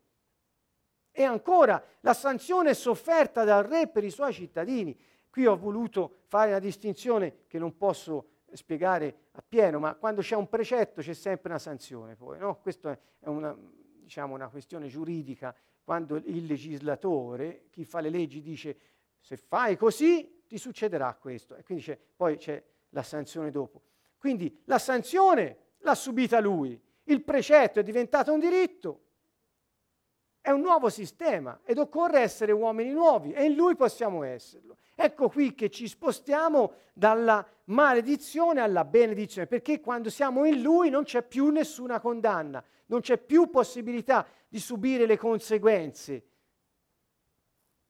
E ancora la sanzione sofferta dal re per i suoi cittadini. Qui ho voluto fare una distinzione che non posso spiegare appieno, ma quando c'è un precetto c'è sempre una sanzione. Poi, no? Questa è una, diciamo, una questione giuridica. Quando il legislatore, chi fa le leggi, dice se fai così ti succederà questo. E quindi c'è, poi c'è la sanzione dopo. Quindi la sanzione l'ha subita lui, il precetto è diventato un diritto, è un nuovo sistema ed occorre essere uomini nuovi e in lui possiamo esserlo. Ecco qui che ci spostiamo dalla maledizione alla benedizione, perché quando siamo in lui non c'è più nessuna condanna, non c'è più possibilità di subire le conseguenze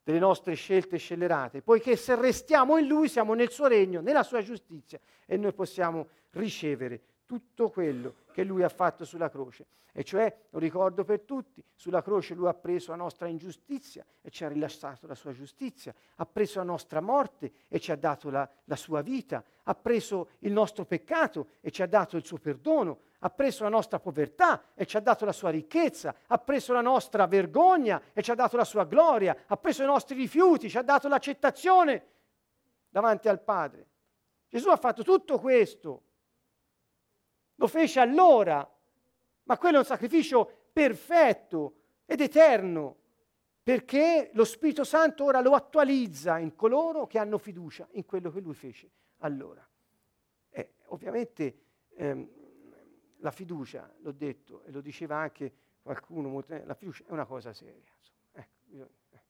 delle nostre scelte scellerate, poiché se restiamo in Lui siamo nel suo regno, nella sua giustizia e noi possiamo ricevere tutto quello che Lui ha fatto sulla croce. E cioè, lo ricordo per tutti, sulla croce Lui ha preso la nostra ingiustizia e ci ha rilasciato la sua giustizia, ha preso la nostra morte e ci ha dato la, la sua vita, ha preso il nostro peccato e ci ha dato il suo perdono, ha preso la nostra povertà e ci ha dato la sua ricchezza, ha preso la nostra vergogna e ci ha dato la sua gloria, ha preso i nostri rifiuti, ci ha dato l'accettazione davanti al Padre. Gesù ha fatto tutto questo, lo fece allora, ma quello è un sacrificio perfetto ed eterno, perché lo Spirito Santo ora lo attualizza in coloro che hanno fiducia in quello che lui fece allora. Eh, ovviamente ehm, la fiducia, l'ho detto, e lo diceva anche qualcuno, la fiducia è una cosa seria. Ecco, eh,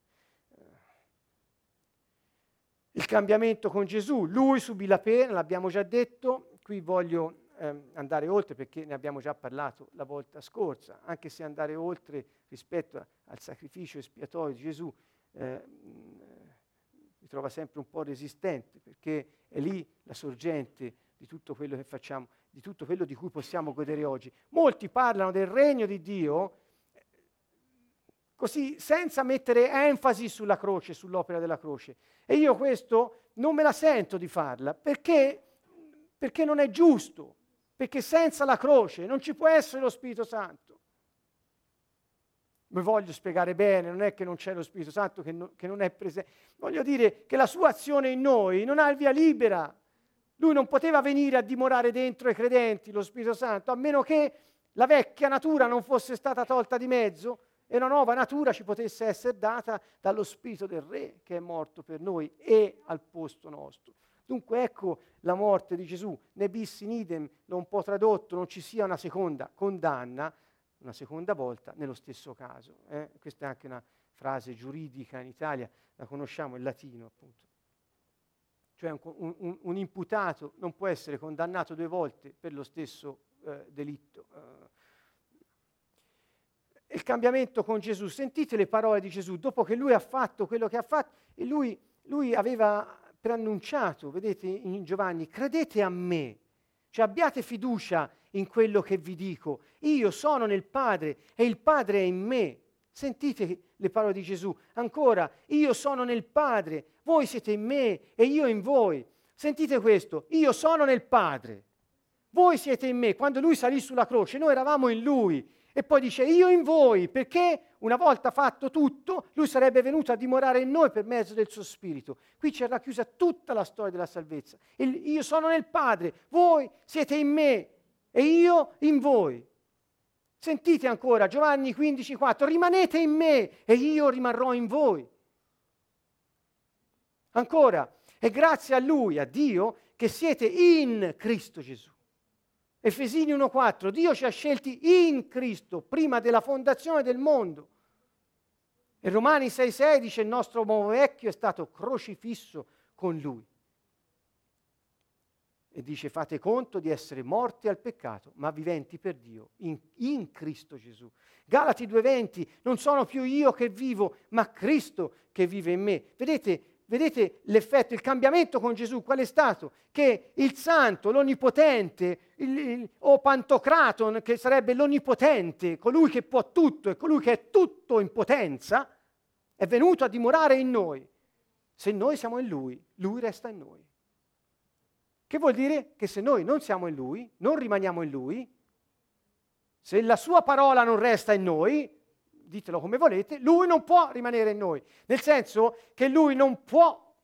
il cambiamento con Gesù, lui subì la pena, l'abbiamo già detto, qui voglio ehm, andare oltre perché ne abbiamo già parlato la volta scorsa, anche se andare oltre rispetto a, al sacrificio espiatorio di Gesù eh, mi trova sempre un po' resistente perché è lì la sorgente di tutto quello che facciamo di tutto quello di cui possiamo godere oggi. Molti parlano del regno di Dio così senza mettere enfasi sulla croce, sull'opera della croce. E io questo non me la sento di farla perché, perché non è giusto, perché senza la croce non ci può essere lo Spirito Santo. Mi voglio spiegare bene, non è che non c'è lo Spirito Santo che, no, che non è presente, voglio dire che la sua azione in noi non ha il via libera lui non poteva venire a dimorare dentro i credenti, lo Spirito Santo, a meno che la vecchia natura non fosse stata tolta di mezzo e una nuova natura ci potesse essere data dallo Spirito del Re che è morto per noi e al posto nostro. Dunque ecco la morte di Gesù, ne bis in idem, un po' tradotto, non ci sia una seconda condanna, una seconda volta nello stesso caso. Eh? Questa è anche una frase giuridica in Italia, la conosciamo in latino appunto cioè un, un, un, imputato non può essere condannato due volte per lo stesso eh, delitto. Eh, il cambiamento con Gesù, sentite le parole di Gesù, dopo che lui ha fatto quello che ha fatto, e lui, lui aveva preannunciato, vedete in Giovanni, credete a me, cioè abbiate fiducia in quello che vi dico, io sono nel Padre e il Padre è in me. Sentite le parole di Gesù. Ancora, io sono nel Padre, voi siete in me e io in voi. Sentite questo, io sono nel Padre, voi siete in me. Quando lui salì sulla croce, noi eravamo in lui. E poi dice io in voi, perché una volta fatto tutto, lui sarebbe venuto a dimorare in noi per mezzo del suo spirito. Qui c'è racchiusa tutta la storia della salvezza. Il, io sono nel Padre, voi siete in me e io in voi. Sentite ancora Giovanni 15,4, rimanete in me e io rimarrò in voi. Ancora, è grazie a Lui, a Dio, che siete in Cristo Gesù. Efesini 1,4, Dio ci ha scelti in Cristo prima della fondazione del mondo. E Romani 6,6 dice il nostro uomo vecchio è stato crocifisso con Lui e dice fate conto di essere morti al peccato, ma viventi per Dio in, in Cristo Gesù. Galati 2:20, non sono più io che vivo, ma Cristo che vive in me. Vedete, vedete l'effetto, il cambiamento con Gesù, qual è stato? Che il santo, l'onnipotente, il, il, o Pantocraton, che sarebbe l'onnipotente, colui che può tutto e colui che è tutto in potenza, è venuto a dimorare in noi. Se noi siamo in Lui, Lui resta in noi. Che vuol dire che se noi non siamo in Lui, non rimaniamo in Lui, se la sua parola non resta in noi, ditelo come volete, Lui non può rimanere in noi. Nel senso che Lui non può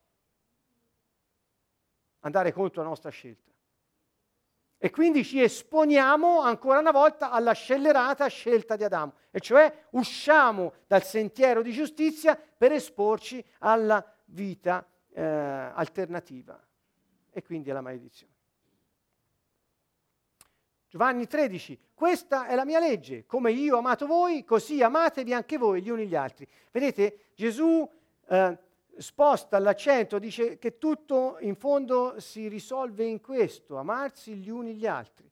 andare contro la nostra scelta. E quindi ci esponiamo ancora una volta alla scellerata scelta di Adamo, e cioè usciamo dal sentiero di giustizia per esporci alla vita eh, alternativa e quindi alla maledizione. Giovanni 13, questa è la mia legge, come io ho amato voi, così amatevi anche voi gli uni gli altri. Vedete, Gesù eh, sposta l'accento, dice che tutto in fondo si risolve in questo, amarsi gli uni gli altri.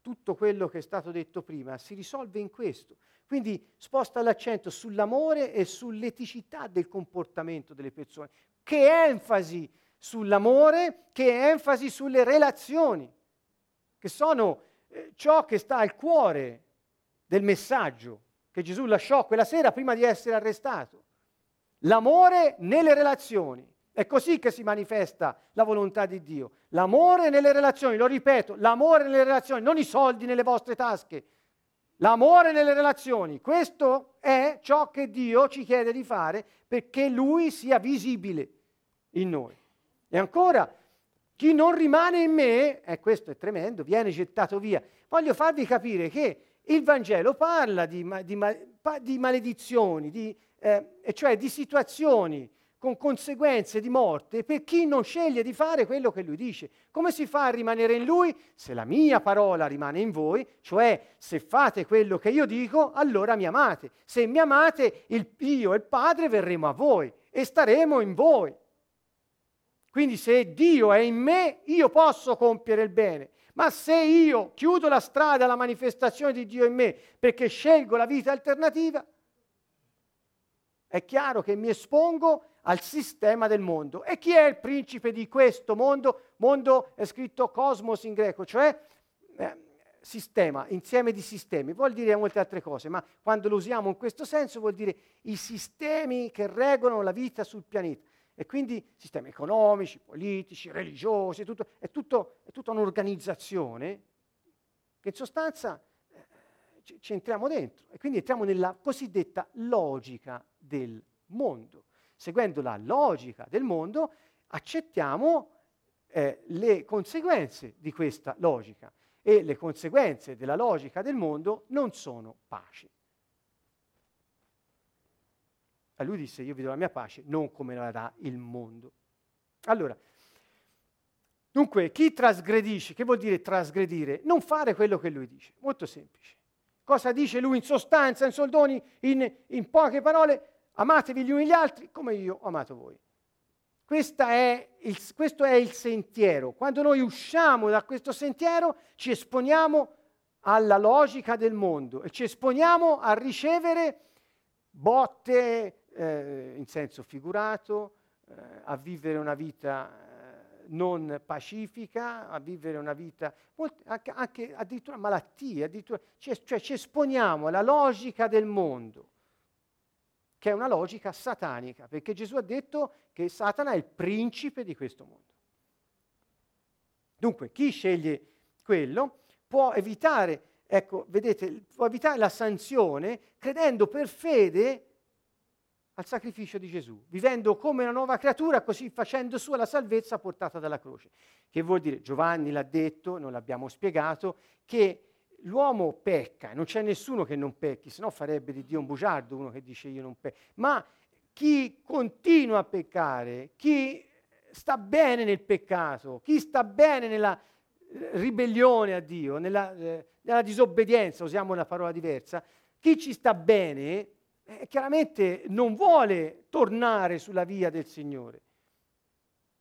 Tutto quello che è stato detto prima si risolve in questo. Quindi sposta l'accento sull'amore e sull'eticità del comportamento delle persone. Che enfasi sull'amore che enfasi sulle relazioni, che sono eh, ciò che sta al cuore del messaggio che Gesù lasciò quella sera prima di essere arrestato. L'amore nelle relazioni. È così che si manifesta la volontà di Dio. L'amore nelle relazioni, lo ripeto, l'amore nelle relazioni, non i soldi nelle vostre tasche. L'amore nelle relazioni. Questo è ciò che Dio ci chiede di fare perché Lui sia visibile in noi. E ancora, chi non rimane in me, e questo è tremendo, viene gettato via. Voglio farvi capire che il Vangelo parla di, di, di maledizioni, di, eh, cioè di situazioni con conseguenze di morte per chi non sceglie di fare quello che lui dice. Come si fa a rimanere in lui? Se la mia parola rimane in voi, cioè se fate quello che io dico, allora mi amate. Se mi amate, il, io e il Padre verremo a voi e staremo in voi. Quindi se Dio è in me, io posso compiere il bene. Ma se io chiudo la strada alla manifestazione di Dio in me perché scelgo la vita alternativa, è chiaro che mi espongo al sistema del mondo. E chi è il principe di questo mondo? Mondo è scritto cosmos in greco, cioè eh, sistema, insieme di sistemi. Vuol dire molte altre cose, ma quando lo usiamo in questo senso vuol dire i sistemi che regolano la vita sul pianeta. E quindi sistemi economici, politici, religiosi, tutto, è, tutto, è, tutta un'organizzazione che in sostanza eh, ci, entriamo dentro e quindi entriamo nella cosiddetta logica del mondo. Seguendo la logica del mondo accettiamo eh, le conseguenze di questa logica e le conseguenze della logica del mondo non sono pace. A lui disse, io vi do la mia pace, non come la dà il mondo. Allora, dunque, chi trasgredisce, che vuol dire trasgredire? Non fare quello che lui dice, molto semplice. Cosa dice lui in sostanza, in soldoni, in, in poche parole? Amatevi gli uni gli altri come io ho amato voi. è il, questo è il sentiero. Quando noi usciamo da questo sentiero ci esponiamo alla logica del mondo e ci esponiamo a ricevere botte eh, in senso figurato, eh, a vivere una vita eh, non pacifica, a vivere una vita, anche, anche addirittura malattie, addirittura, cioè, cioè ci esponiamo alla logica del mondo che è una logica satanica, perché Gesù ha detto che Satana è il principe di questo mondo. Dunque, chi sceglie quello può evitare, ecco, vedete, può evitare la sanzione credendo per fede al sacrificio di Gesù, vivendo come una nuova creatura, così facendo sua la salvezza portata dalla croce. Che vuol dire, Giovanni l'ha detto, non l'abbiamo spiegato, che l'uomo pecca, non c'è nessuno che non pecchi, se no farebbe di Dio un bugiardo uno che dice io non pecco. Ma chi continua a peccare, chi sta bene nel peccato, chi sta bene nella ribellione a Dio, nella, eh, nella disobbedienza, usiamo una parola diversa, chi ci sta bene eh, chiaramente non vuole tornare sulla via del Signore.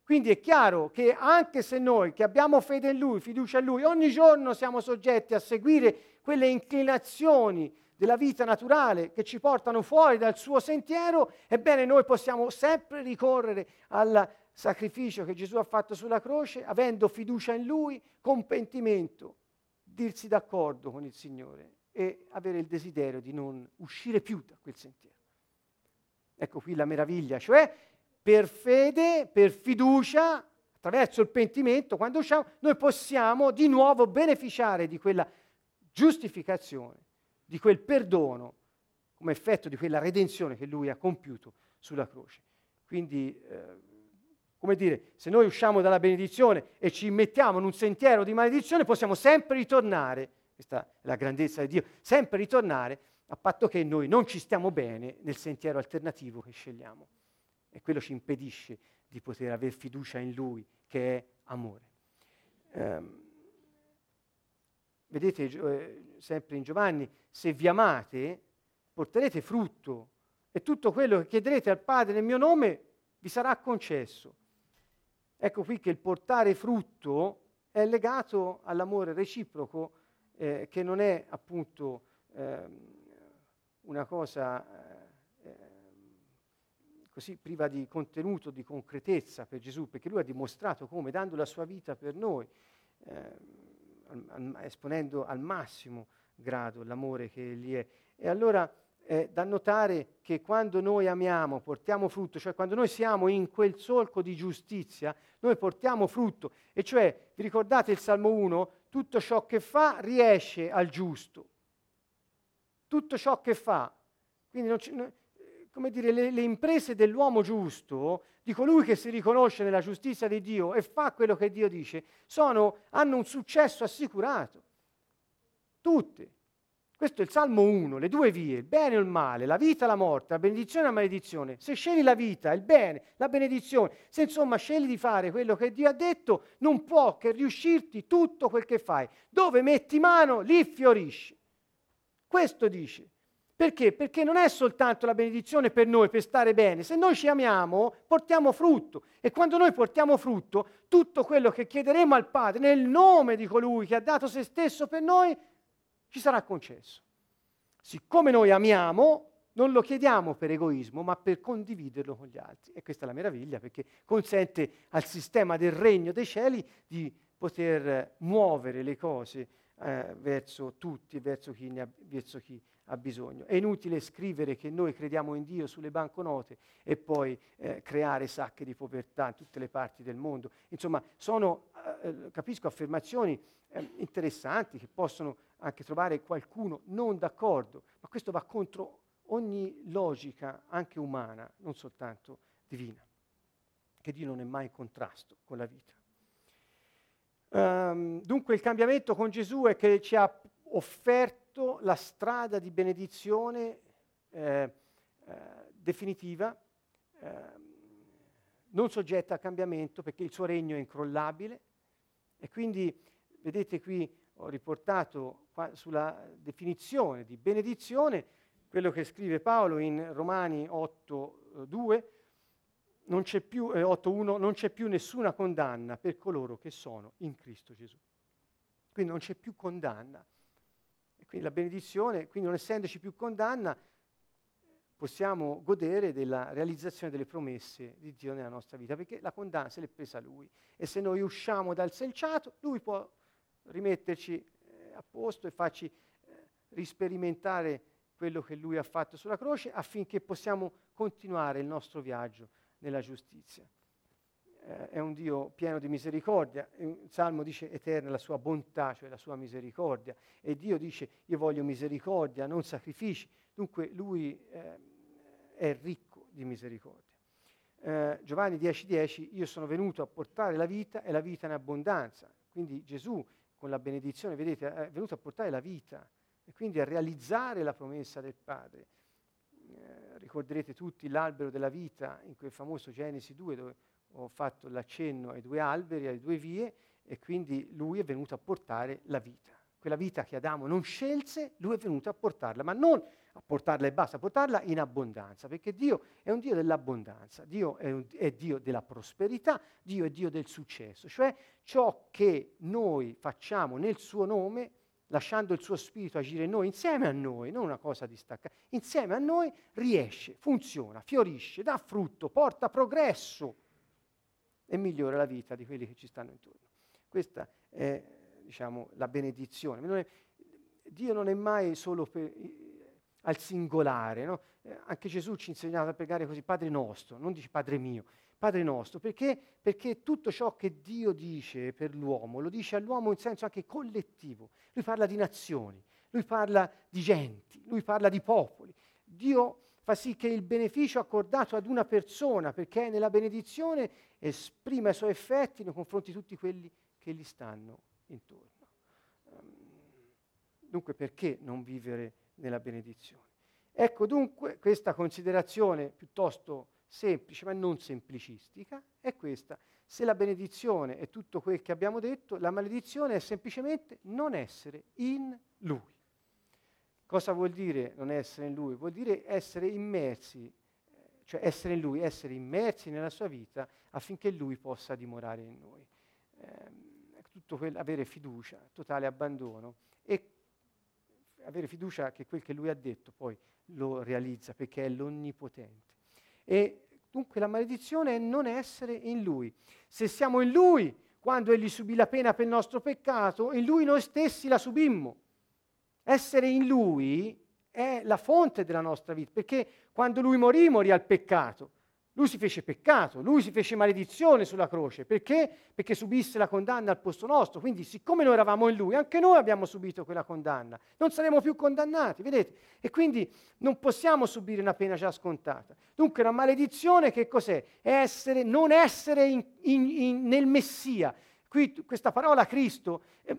Quindi è chiaro che anche se noi che abbiamo fede in Lui, fiducia in Lui, ogni giorno siamo soggetti a seguire quelle inclinazioni della vita naturale che ci portano fuori dal suo sentiero, ebbene noi possiamo sempre ricorrere al sacrificio che Gesù ha fatto sulla croce, avendo fiducia in Lui, con pentimento, dirsi d'accordo con il Signore e avere il desiderio di non uscire più da quel sentiero. Ecco qui la meraviglia, cioè per fede, per fiducia, attraverso il pentimento, quando usciamo, noi possiamo di nuovo beneficiare di quella giustificazione, di quel perdono, come effetto di quella redenzione che lui ha compiuto sulla croce. Quindi, eh, come dire, se noi usciamo dalla benedizione e ci mettiamo in un sentiero di maledizione, possiamo sempre ritornare, questa è la grandezza di Dio, sempre ritornare a patto che noi non ci stiamo bene nel sentiero alternativo che scegliamo e quello ci impedisce di poter avere fiducia in Lui, che è amore. Um, vedete, eh, sempre in Giovanni, se vi amate, porterete frutto e tutto quello che chiederete al Padre nel mio nome vi sarà concesso. Ecco qui che il portare frutto è legato all'amore reciproco, eh, che non è appunto eh, una cosa così priva di contenuto, di concretezza per Gesù, perché lui ha dimostrato come, dando la sua vita per noi, eh, esponendo al massimo grado l'amore che egli è. E allora è da notare che quando noi amiamo, portiamo frutto, cioè quando noi siamo in quel solco di giustizia, noi portiamo frutto. E cioè, vi ricordate il Salmo 1? Tutto ciò che fa riesce al giusto. Tutto ciò che fa. Quindi ci, come dire, le, le imprese dell'uomo giusto, di colui che si riconosce nella giustizia di Dio e fa quello che Dio dice, sono, hanno un successo assicurato. Tutte. Questo è il Salmo 1, le due vie, il bene o il male, la vita e la morte, la benedizione e la maledizione. Se scegli la vita, il bene, la benedizione, se insomma scegli di fare quello che Dio ha detto, non può che riuscirti tutto quel che fai. Dove metti mano, lì fiorisci. Questo dice. Perché? Perché non è soltanto la benedizione per noi, per stare bene. Se noi ci amiamo, portiamo frutto. E quando noi portiamo frutto, tutto quello che chiederemo al Padre nel nome di colui che ha dato se stesso per noi, ci sarà concesso. Siccome noi amiamo, non lo chiediamo per egoismo, ma per condividerlo con gli altri. E questa è la meraviglia, perché consente al sistema del regno dei cieli di poter muovere le cose eh, verso tutti, verso chi, ha, verso chi ha bisogno. È inutile scrivere che noi crediamo in Dio sulle banconote e poi eh, creare sacche di povertà in tutte le parti del mondo. Insomma, sono, eh, capisco, affermazioni eh, interessanti che possono anche trovare qualcuno non d'accordo, ma questo va contro ogni logica, anche umana, non soltanto divina, che Dio non è mai in contrasto con la vita. Um, dunque il cambiamento con Gesù è che ci ha offerto la strada di benedizione eh, eh, definitiva, eh, non soggetta a cambiamento perché il suo regno è incrollabile. E quindi vedete qui ho riportato sulla definizione di benedizione quello che scrive Paolo in Romani 8, 2, non c'è più, eh, 8.1, non c'è più nessuna condanna per coloro che sono in Cristo Gesù. Quindi non c'è più condanna. E quindi la benedizione, quindi non essendoci più condanna, possiamo godere della realizzazione delle promesse di Dio nella nostra vita, perché la condanna se l'è presa Lui. E se noi usciamo dal selciato, Lui può rimetterci eh, a posto e farci eh, risperimentare quello che Lui ha fatto sulla croce affinché possiamo continuare il nostro viaggio nella giustizia. Eh, è un Dio pieno di misericordia, il Salmo dice eterna la sua bontà, cioè la sua misericordia, e Dio dice io voglio misericordia, non sacrifici, dunque Lui eh, è ricco di misericordia. Eh, Giovanni 10:10, 10, io sono venuto a portare la vita e la vita in abbondanza. Quindi Gesù con la benedizione, vedete, è venuto a portare la vita e quindi a realizzare la promessa del Padre. Eh, ricorderete tutti l'albero della vita in quel famoso Genesi 2 dove ho fatto l'accenno ai due alberi, alle due vie e quindi lui è venuto a portare la vita. Quella vita che Adamo non scelse, lui è venuto a portarla, ma non a portarla e basta, a portarla in abbondanza, perché Dio è un Dio dell'abbondanza, Dio è, un, è Dio della prosperità, Dio è Dio del successo, cioè ciò che noi facciamo nel suo nome lasciando il suo spirito agire in noi, insieme a noi, non una cosa distaccata, insieme a noi riesce, funziona, fiorisce, dà frutto, porta progresso e migliora la vita di quelli che ci stanno intorno. Questa è, diciamo, la benedizione. Dio non è mai solo per, al singolare, no? eh, anche Gesù ci insegnava a pregare così, Padre nostro, non dice Padre mio, Padre nostro, perché? Perché tutto ciò che Dio dice per l'uomo, lo dice all'uomo in senso anche collettivo. Lui parla di nazioni, lui parla di genti, lui parla di popoli. Dio fa sì che il beneficio accordato ad una persona, perché nella benedizione esprima i suoi effetti nei confronti di tutti quelli che gli stanno intorno. Ehm, dunque perché non vivere nella benedizione? Ecco dunque questa considerazione piuttosto semplice ma non semplicistica è questa. Se la benedizione è tutto quel che abbiamo detto, la maledizione è semplicemente non essere in Lui. Cosa vuol dire non essere in Lui? Vuol dire essere immersi, cioè essere in Lui, essere immersi nella sua vita affinché Lui possa dimorare in noi. Eh, tutto quel, avere fiducia, totale abbandono e avere fiducia che quel che Lui ha detto poi lo realizza perché è l'onnipotente. E dunque la maledizione è non essere in Lui. Se siamo in Lui, quando Egli subì la pena per il nostro peccato, in Lui noi stessi la subimmo. Essere in Lui è la fonte della nostra vita, perché quando Lui morì, morì al peccato. Lui si fece peccato, lui si fece maledizione sulla croce. Perché? Perché subisse la condanna al posto nostro. Quindi, siccome noi eravamo in lui, anche noi abbiamo subito quella condanna. Non saremo più condannati, vedete? E quindi non possiamo subire una pena già scontata. Dunque, la maledizione che cos'è? È essere, non essere in, in, in, nel Messia. Qui questa parola Cristo è,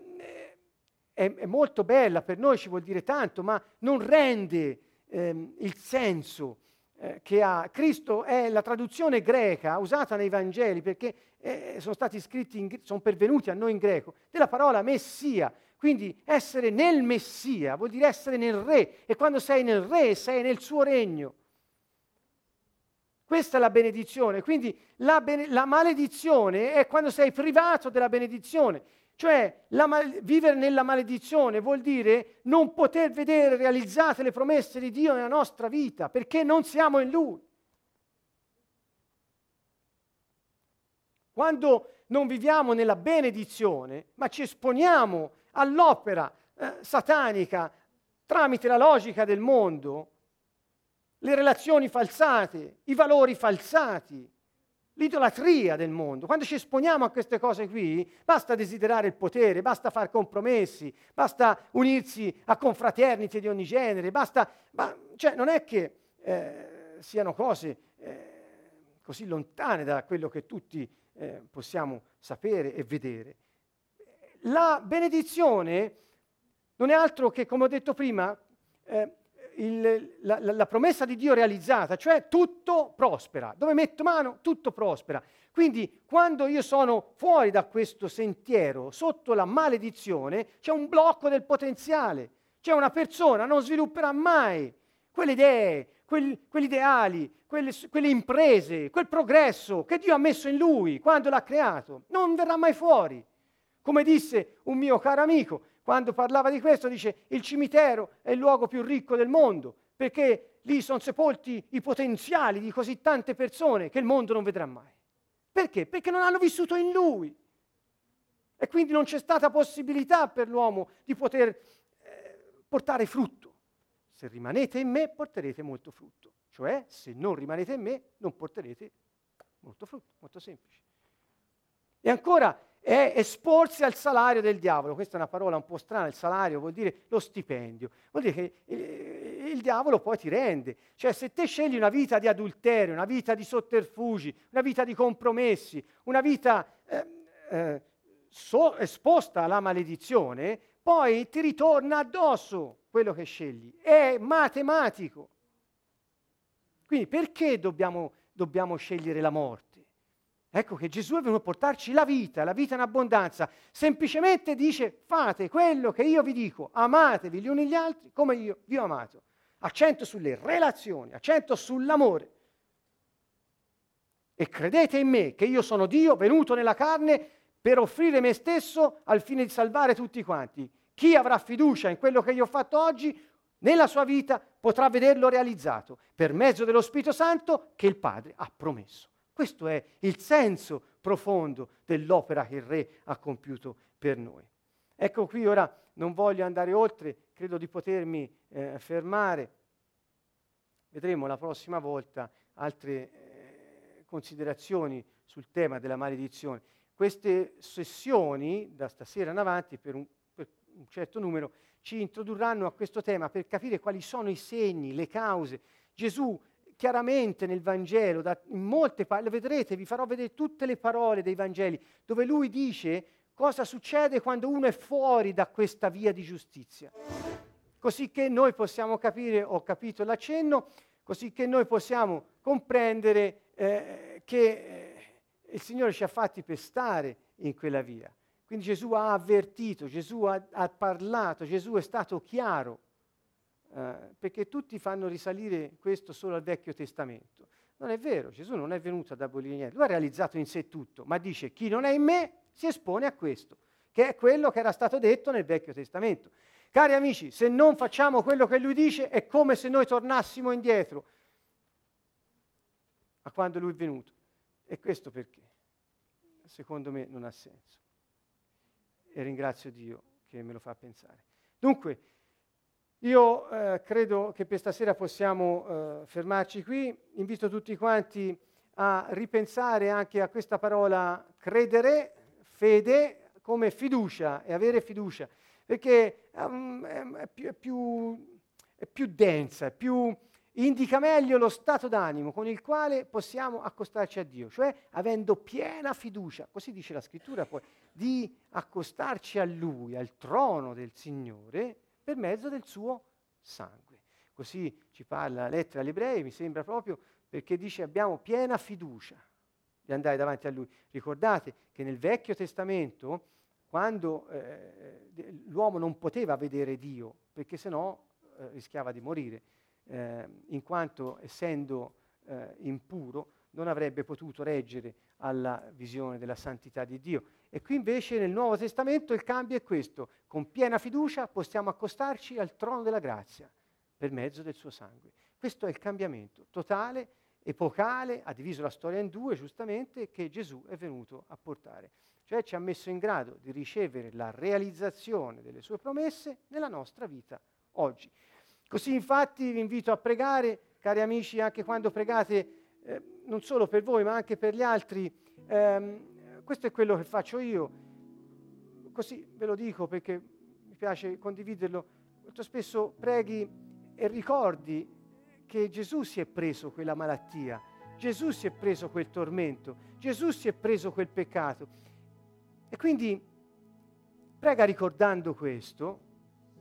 è, è, molto bella, per noi ci vuol dire tanto, ma non rende ehm, il senso eh, che ha Cristo è la traduzione greca usata nei Vangeli perché eh, sono stati scritti, in, sono pervenuti a noi in greco, della parola Messia. Quindi essere nel Messia vuol dire essere nel Re e quando sei nel Re sei nel suo regno. Questa è la benedizione. Quindi la, bene, la maledizione è quando sei privato della benedizione. Cioè mal- vivere nella maledizione vuol dire non poter vedere realizzate le promesse di Dio nella nostra vita perché non siamo in Lui. Quando non viviamo nella benedizione, ma ci esponiamo all'opera eh, satanica tramite la logica del mondo, le relazioni falsate, i valori falsati, l'idolatria del mondo. Quando ci esponiamo a queste cose qui, basta desiderare il potere, basta fare compromessi, basta unirsi a confraternite di ogni genere, basta... Ma, cioè, non è che eh, siano cose eh, così lontane da quello che tutti eh, possiamo sapere e vedere. La benedizione non è altro che, come ho detto prima, eh, il, la, la, promessa di Dio realizzata, cioè tutto prospera. Dove metto mano, tutto prospera. Quindi quando io sono fuori da questo sentiero, sotto la maledizione, c'è un blocco del potenziale. C'è una persona, non svilupperà mai quelle idee, quel, quegli ideali, quelle, quelle imprese, quel progresso che Dio ha messo in lui quando l'ha creato, non verrà mai fuori. Come disse un mio caro amico, quando parlava di questo, dice il cimitero è il luogo più ricco del mondo, perché lì sono sepolti i potenziali di così tante persone che il mondo non vedrà mai. Perché? Perché non hanno vissuto in lui. E quindi non c'è stata possibilità per l'uomo di poter eh, portare frutto. Se rimanete in me porterete molto frutto. Cioè, se non rimanete in me non porterete molto frutto, molto semplice. E ancora, è esporsi al salario del diavolo. Questa è una parola un po' strana, il salario vuol dire lo stipendio, vuol dire che il, il, diavolo poi ti rende. Cioè se te scegli una vita di adulterio, una vita di sotterfugi, una vita di compromessi, una vita eh, eh, so, esposta alla maledizione, poi ti ritorna addosso quello che scegli. È matematico. Quindi perché dobbiamo, dobbiamo scegliere la morte? Ecco che Gesù è venuto a portarci la vita, la vita in abbondanza. Semplicemente dice fate quello che io vi dico, amatevi gli uni gli altri come io vi ho amato. Accento sulle relazioni, accento sull'amore. E credete in me che io sono Dio venuto nella carne per offrire me stesso al fine di salvare tutti quanti. Chi avrà fiducia in quello che io ho fatto oggi, nella sua vita potrà vederlo realizzato per mezzo dello Spirito Santo che il Padre ha promesso. Questo è il senso profondo dell'opera che il Re ha compiuto per noi. Ecco qui ora non voglio andare oltre, credo di potermi eh, fermare. Vedremo la prossima volta altre eh, considerazioni sul tema della maledizione. Queste sessioni, da stasera in avanti, per un, per un certo numero, ci introdurranno a questo tema per capire quali sono i segni, le cause. Gesù chiaramente nel Vangelo, da, in molte parole, vedrete, vi farò vedere tutte le parole dei Vangeli, dove lui dice cosa succede quando uno è fuori da questa via di giustizia. Così che noi possiamo capire, ho capito l'accenno, così che noi possiamo comprendere eh, che eh, il Signore ci ha fatti per in quella via. Quindi Gesù ha avvertito, Gesù ha, ha parlato, Gesù è stato chiaro eh, perché tutti fanno risalire questo solo al Vecchio Testamento. Non è vero, Gesù non è venuto ad abolire niente, lui ha realizzato in sé tutto, ma dice chi non è in me si espone a questo, che è quello che era stato detto nel Vecchio Testamento. Cari amici, se non facciamo quello che lui dice è come se noi tornassimo indietro a quando lui è venuto. E questo perché? Secondo me non ha senso. E ringrazio Dio che me lo fa pensare. Dunque, io eh, credo che per stasera possiamo eh, fermarci qui. Invito tutti quanti a ripensare anche a questa parola credere, fede, come fiducia e avere fiducia, perché um, è, più, è, più, è più densa, è più, indica meglio lo stato d'animo con il quale possiamo accostarci a Dio, cioè avendo piena fiducia, così dice la scrittura poi, di accostarci a Lui, al trono del Signore per mezzo del suo sangue. Così ci parla la lettera agli ebrei, mi sembra proprio perché dice abbiamo piena fiducia di andare davanti a lui. Ricordate che nel Vecchio Testamento, quando eh, l'uomo non poteva vedere Dio, perché sennò eh, rischiava di morire, eh, in quanto essendo eh, impuro non avrebbe potuto reggere alla visione della santità di Dio. E qui invece nel Nuovo Testamento il cambio è questo, con piena fiducia possiamo accostarci al trono della grazia per mezzo del suo sangue. Questo è il cambiamento totale, epocale, ha diviso la storia in due giustamente, che Gesù è venuto a portare. Cioè ci ha messo in grado di ricevere la realizzazione delle sue promesse nella nostra vita oggi. Così infatti vi invito a pregare, cari amici, anche quando pregate, eh, non solo per voi ma anche per gli altri. Ehm, questo è quello che faccio io, così ve lo dico perché mi piace condividerlo, molto spesso preghi e ricordi che Gesù si è preso quella malattia, Gesù si è preso quel tormento, Gesù si è preso quel peccato. E quindi prega ricordando questo,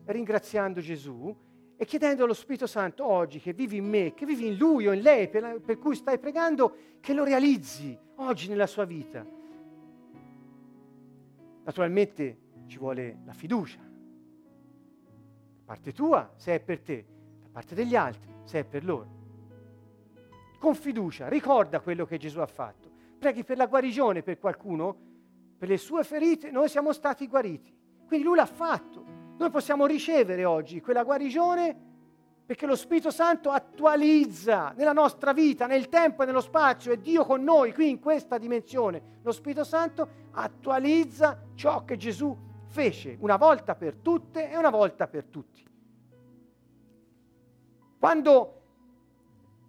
ringraziando Gesù e chiedendo allo Spirito Santo oggi che vivi in me, che vivi in lui o in lei, per, per cui stai pregando, che lo realizzi oggi nella sua vita. Naturalmente ci vuole la fiducia, da parte tua se è per te, da parte degli altri se è per loro. con fiducia, ricorda quello che Gesù ha fatto. Preghi per la guarigione per qualcuno, per le sue ferite, noi siamo stati guariti. Quindi lui l'ha fatto. Noi possiamo ricevere oggi quella guarigione perché lo Spirito Santo attualizza nella nostra vita, nel tempo e nello spazio, è Dio con noi qui in questa dimensione. Lo Spirito Santo attualizza ciò che Gesù fece una volta per tutte e una volta per tutti. Quando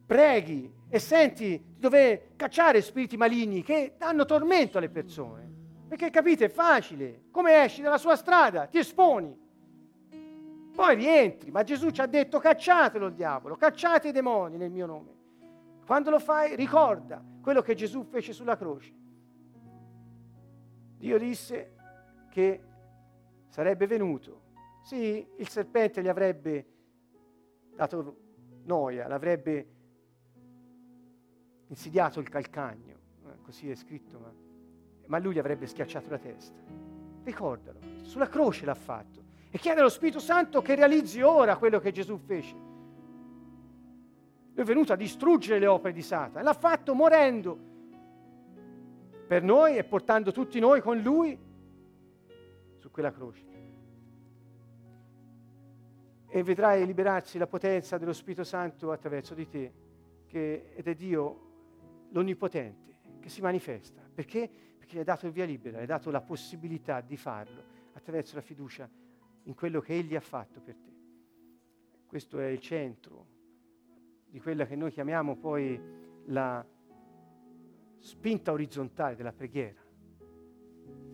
preghi e senti di dover cacciare spiriti maligni che danno tormento alle persone, perché capite, è facile, come esci dalla sua strada, ti esponi, poi rientri, ma Gesù ci ha detto cacciatelo il diavolo, cacciate i demoni nel mio nome. Quando lo fai ricorda quello che Gesù fece sulla croce. Dio disse che sarebbe venuto. Sì, il serpente gli avrebbe dato noia, l'avrebbe insidiato il calcagno, eh, così è scritto, ma, ma lui gli avrebbe schiacciato la testa. Ricordalo, sulla croce l'ha fatto e chiede allo Spirito Santo che realizzi ora quello che Gesù fece. Lui è venuto a distruggere le opere di Satana, l'ha fatto morendo per noi e portando tutti noi con lui su quella croce. E vedrai liberarsi la potenza dello Spirito Santo attraverso di te, che, ed è Dio l'Onnipotente che si manifesta. Perché? Perché gli hai dato il via libera, gli hai dato la possibilità di farlo attraverso la fiducia in quello che Egli ha fatto per te. Questo è il centro di quella che noi chiamiamo poi la spinta orizzontale della preghiera.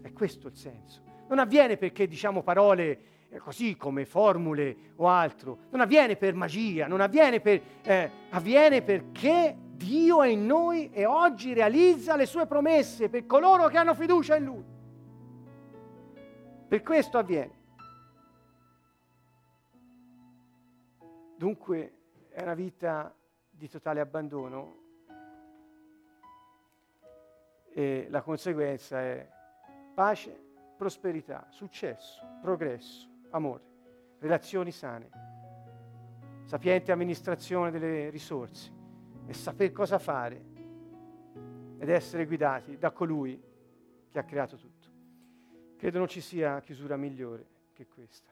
È questo il senso. Non avviene perché diciamo parole eh, così come formule o altro, non avviene per magia, non avviene per... Eh, avviene perché Dio è in noi e oggi realizza le sue promesse per coloro che hanno fiducia in Lui. Per questo avviene. Dunque è una vita di totale abbandono e la conseguenza è pace, prosperità, successo, progresso, amore, relazioni sane, sapiente amministrazione delle risorse e saper cosa fare ed essere guidati da colui che ha creato tutto. Credo non ci sia chiusura migliore che questa.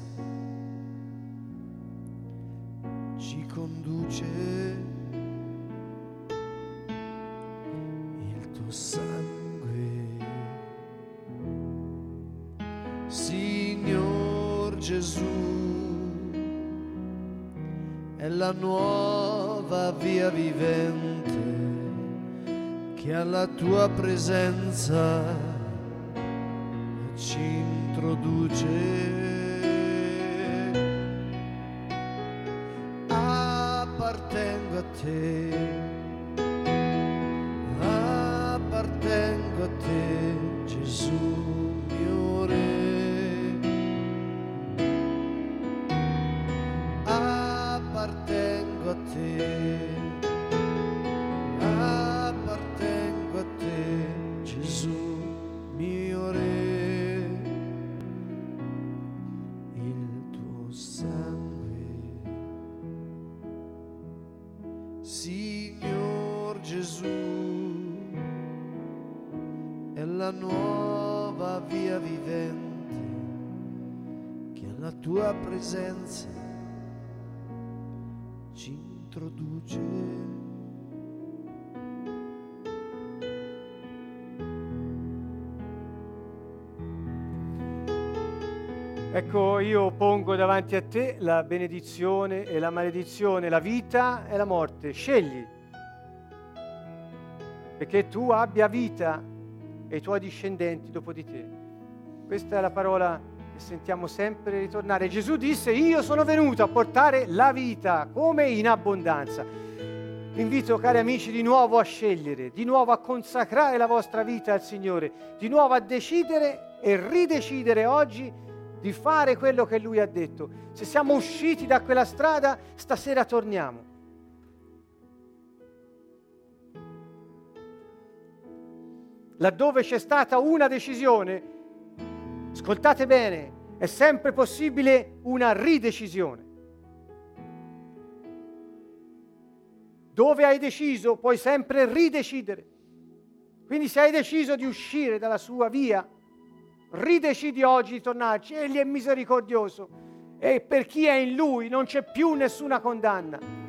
nuova via vivente che alla tua presenza ci introduce. Ecco, io pongo davanti a te la benedizione e la maledizione, la vita e la morte. Scegli, perché tu abbia vita e i tuoi discendenti dopo di te. Questa è la parola sentiamo sempre ritornare. Gesù disse, io sono venuto a portare la vita come in abbondanza. Vi invito, cari amici, di nuovo a scegliere, di nuovo a consacrare la vostra vita al Signore, di nuovo a decidere e ridecidere oggi di fare quello che Lui ha detto. Se siamo usciti da quella strada, stasera torniamo. Laddove c'è stata una decisione, ascoltate bene, è sempre possibile una ridecisione. Dove hai deciso, puoi sempre ridecidere. Quindi se hai deciso di uscire dalla sua via, ridecidi oggi di tornarci. Egli è misericordioso e per chi è in Lui non c'è più nessuna condanna.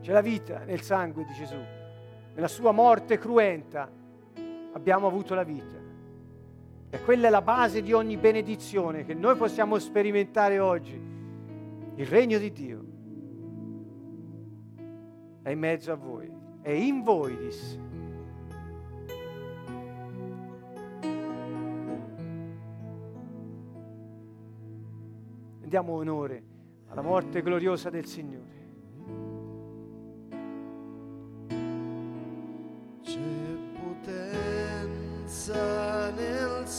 C'è la vita nel sangue di Gesù, nella sua morte cruenta abbiamo avuto la vita. E quella è la base di ogni benedizione che noi possiamo sperimentare oggi. Il regno di Dio è in mezzo a voi, è in voi, disse. Diamo onore alla morte gloriosa del Signore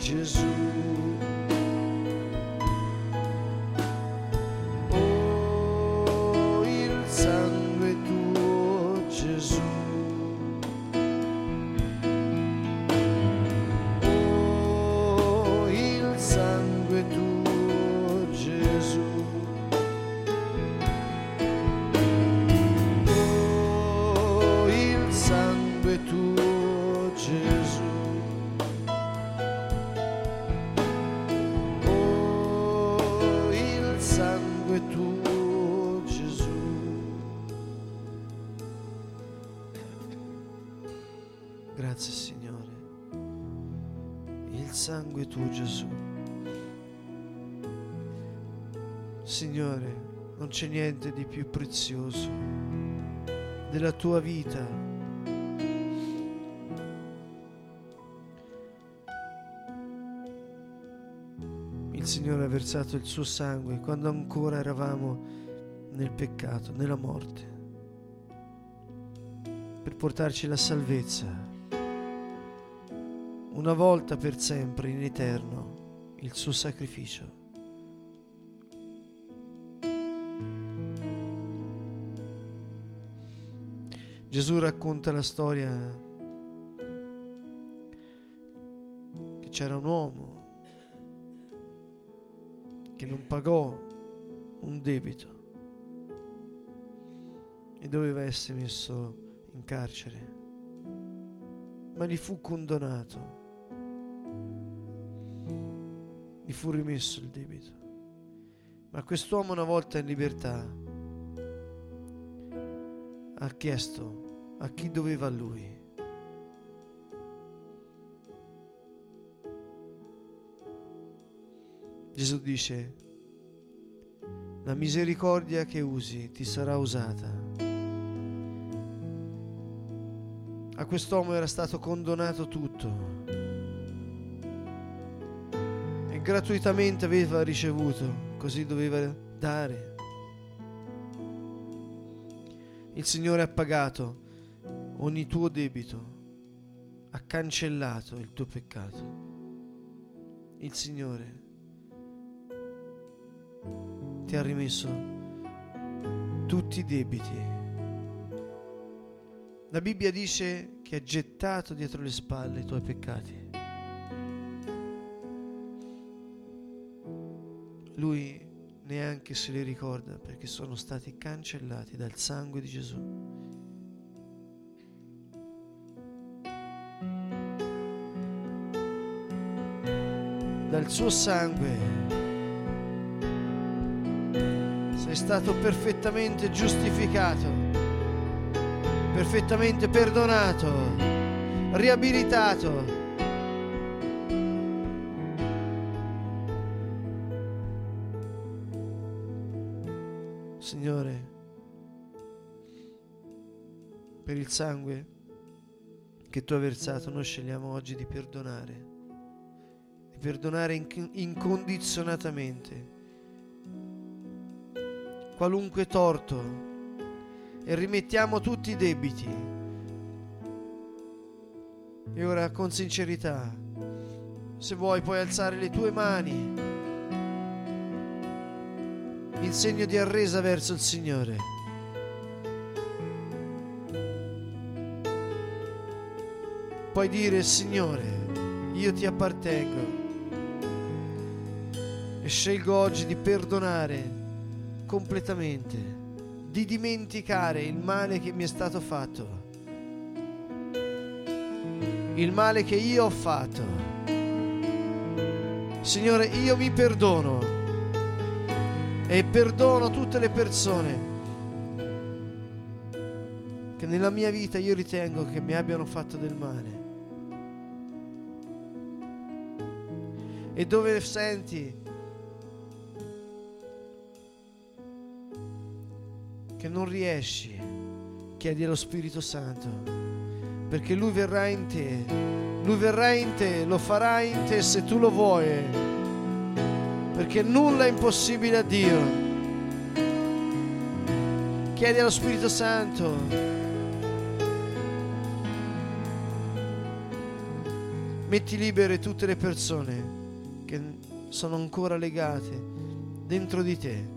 tu non c'è niente di più prezioso della tua vita. Il Signore ha versato il suo sangue quando ancora eravamo nel peccato, nella morte, per portarci la salvezza una volta per sempre in eterno il suo sacrificio. Gesù racconta la storia che c'era un uomo che non pagò un debito e doveva essere messo in carcere, ma gli fu condonato gli fu rimesso il debito. Ma quest'uomo una volta in libertà ha chiesto a chi doveva a lui. Gesù dice, la misericordia che usi ti sarà usata. A quest'uomo era stato condonato tutto gratuitamente aveva ricevuto, così doveva dare. Il Signore ha pagato ogni tuo debito, ha cancellato il tuo peccato. Il Signore ti ha rimesso tutti i debiti La Bibbia dice che ha gettato dietro le spalle i tuoi peccati. Lui neanche se li ricorda perché sono stati cancellati dal sangue di Gesù. Dal suo sangue sei stato perfettamente giustificato, perfettamente perdonato, riabilitato. Il sangue che tu hai versato, noi scegliamo oggi di perdonare, di perdonare inc- incondizionatamente qualunque torto e rimettiamo tutti i debiti. E ora con sincerità, se vuoi puoi alzare le tue mani in segno di arresa verso il Signore. Puoi dire, Signore, io ti appartengo e scelgo oggi di perdonare completamente, di dimenticare il male che mi è stato fatto, il male che io ho fatto. Signore, io mi perdono e perdono tutte le persone che nella mia vita io ritengo che mi abbiano fatto del male. E dove senti che non riesci, chiedi allo Spirito Santo, perché Lui verrà in te, Lui verrà in te, lo farà in te se tu lo vuoi, perché nulla è impossibile a Dio. Chiedi allo Spirito Santo. Metti libere tutte le persone che sono ancora legate dentro di te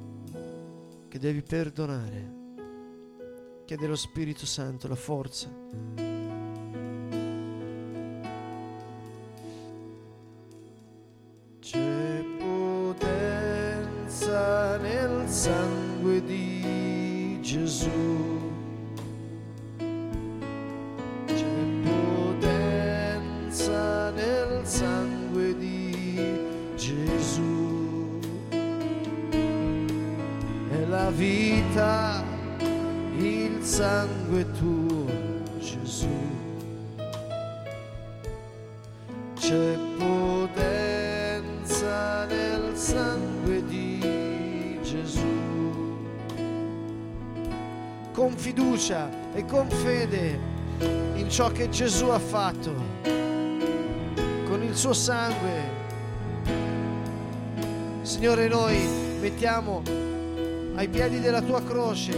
che devi perdonare. Chiede allo Spirito Santo la forza. E con fede in ciò che Gesù ha fatto, con il suo sangue. Signore, noi mettiamo ai piedi della tua croce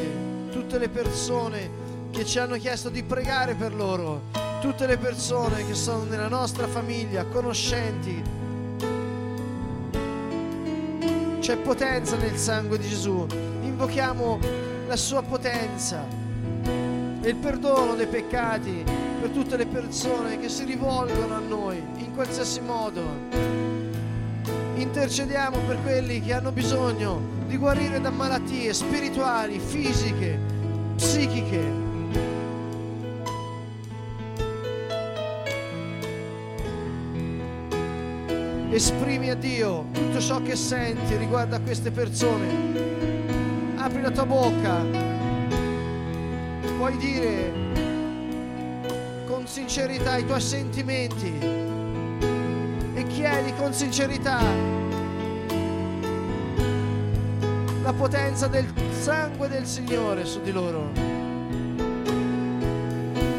tutte le persone che ci hanno chiesto di pregare per loro, tutte le persone che sono nella nostra famiglia, conoscenti. C'è potenza nel sangue di Gesù. Invochiamo la sua potenza e il perdono dei peccati per tutte le persone che si rivolgono a noi in qualsiasi modo. Intercediamo per quelli che hanno bisogno di guarire da malattie spirituali, fisiche, psichiche. Esprimi a Dio tutto ciò che senti riguardo a queste persone. Apri la tua bocca. Puoi dire con sincerità i tuoi sentimenti? E chiedi con sincerità la potenza del sangue del Signore su di loro,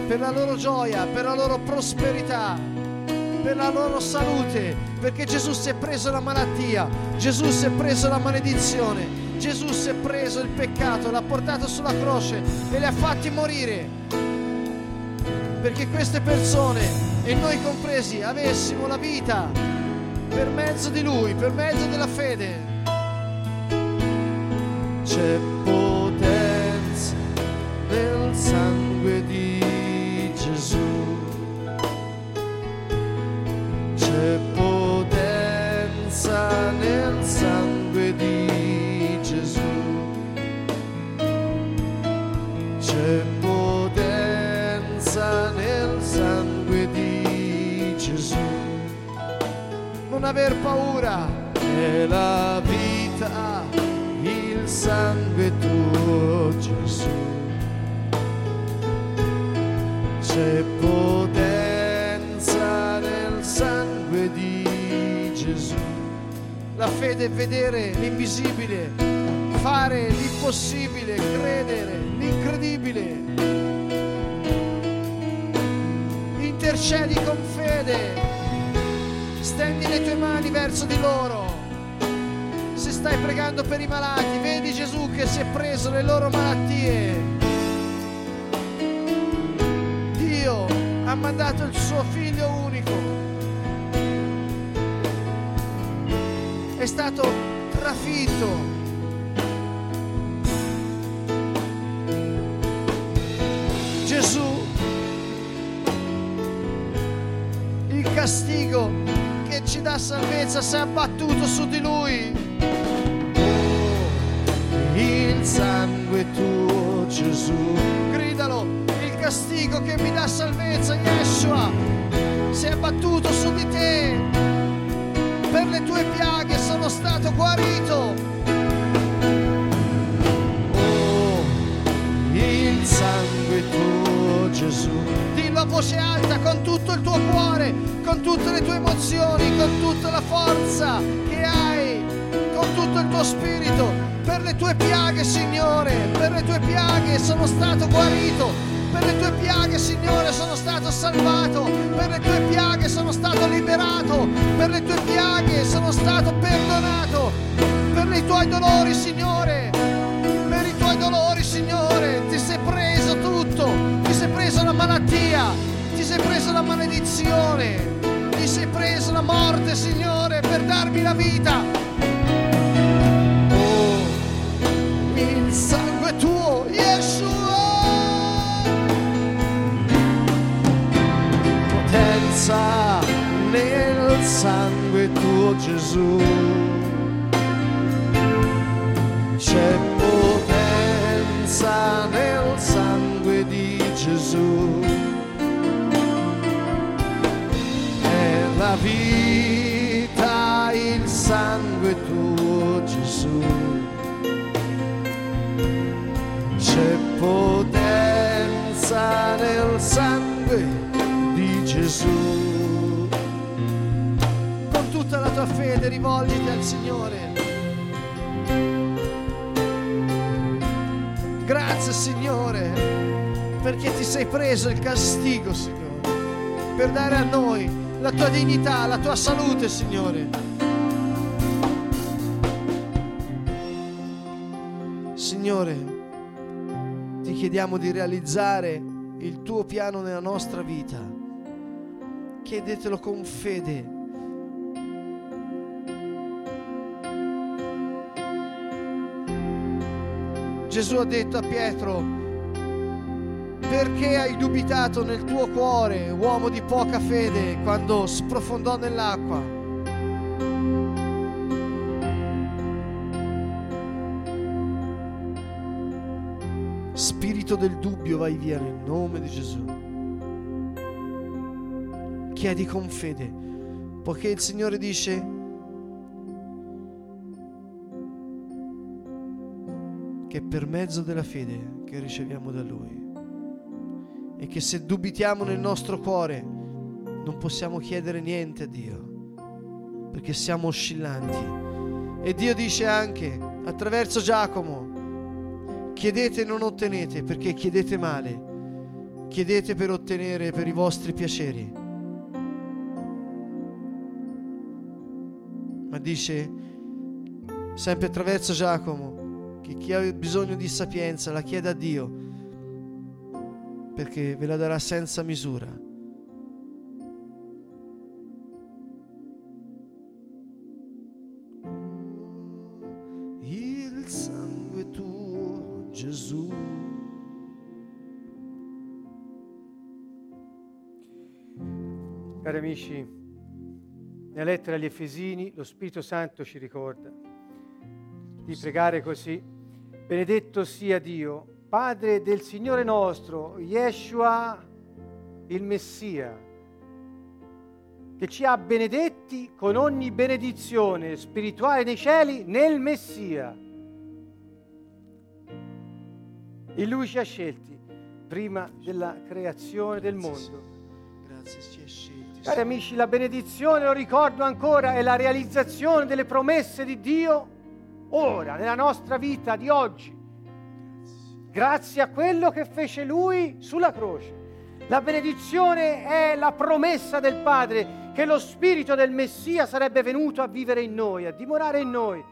per la loro gioia, per la loro prosperità, per la loro salute, perché Gesù si è preso la malattia, Gesù si è preso la maledizione, Gesù si è preso il peccato, l'ha portato sulla croce e li ha fatti morire, perché queste persone, e noi compresi, avessimo la vita per mezzo di Lui, per mezzo della fede c'è potenza nel sangue di Gesù. È vedere l'invisibile, fare l'impossibile, credere l'incredibile. Intercedi con fede, stendi le tue mani verso di loro. Se stai pregando per i malati, vedi Gesù che si è preso le loro malattie. Dio ha mandato il suo figlio unico. È stato trafitto. Gesù, il castigo che ci dà salvezza si è abbattuto su di lui. Oh, il sangue tuo Gesù, gridalo, il castigo che mi dà salvezza, Yeshua, si è abbattuto su di te. Voce alta con tutto il tuo cuore, con tutte le tue emozioni, con tutta la forza che hai, con tutto il tuo spirito. Per le tue piaghe, Signore, per le tue piaghe sono stato guarito. Per le tue piaghe, Signore, sono stato salvato. Per le tue piaghe sono stato liberato. Per le tue piaghe sono stato perdonato. Per i tuoi dolori, Signore, per i tuoi dolori, Signore, ti sei preso tutto, ti sei preso la malattia, ti sei preso la maledizione, ti sei preso la morte, Signore, per darmi la vita. Oh, il sangue tuo, Yeshua. Potenza nel sangue tuo, Gesù c'è tua fede rivolgiti al Signore. Grazie Signore, perché ti sei preso il castigo, Signore, per dare a noi la tua dignità, la tua salute, Signore. Signore, ti chiediamo di realizzare il tuo piano nella nostra vita. Chiedetelo con fede. Gesù ha detto a Pietro, perché hai dubitato nel tuo cuore, uomo di poca fede, quando sprofondò nell'acqua? Spirito del dubbio, vai via nel nome di Gesù. Chiedi con fede, poiché il Signore dice, che è per mezzo della fede che riceviamo da Lui e che se dubitiamo nel nostro cuore non possiamo chiedere niente a Dio perché siamo oscillanti. E Dio dice anche attraverso Giacomo, chiedete e non ottenete perché chiedete male, chiedete per ottenere per i vostri piaceri. Ma dice sempre attraverso Giacomo, che chi ha bisogno di sapienza la chieda a Dio perché ve la darà senza misura. Il sangue tuo, Gesù. Cari amici, nella lettera agli Efesini lo Spirito Santo ci ricorda di pregare così. Benedetto sia Dio, Padre del Signore nostro, Yeshua, il Messia, che ci ha benedetti con ogni benedizione spirituale nei cieli nel Messia. In Lui ci ha scelti prima della creazione del mondo. Cari amici, la benedizione, lo ricordo ancora, è la realizzazione delle promesse di Dio ora, nella nostra vita di oggi, grazie a quello che fece Lui sulla croce. La benedizione è la promessa del Padre che lo Spirito del Messia sarebbe venuto a vivere in noi, a dimorare in noi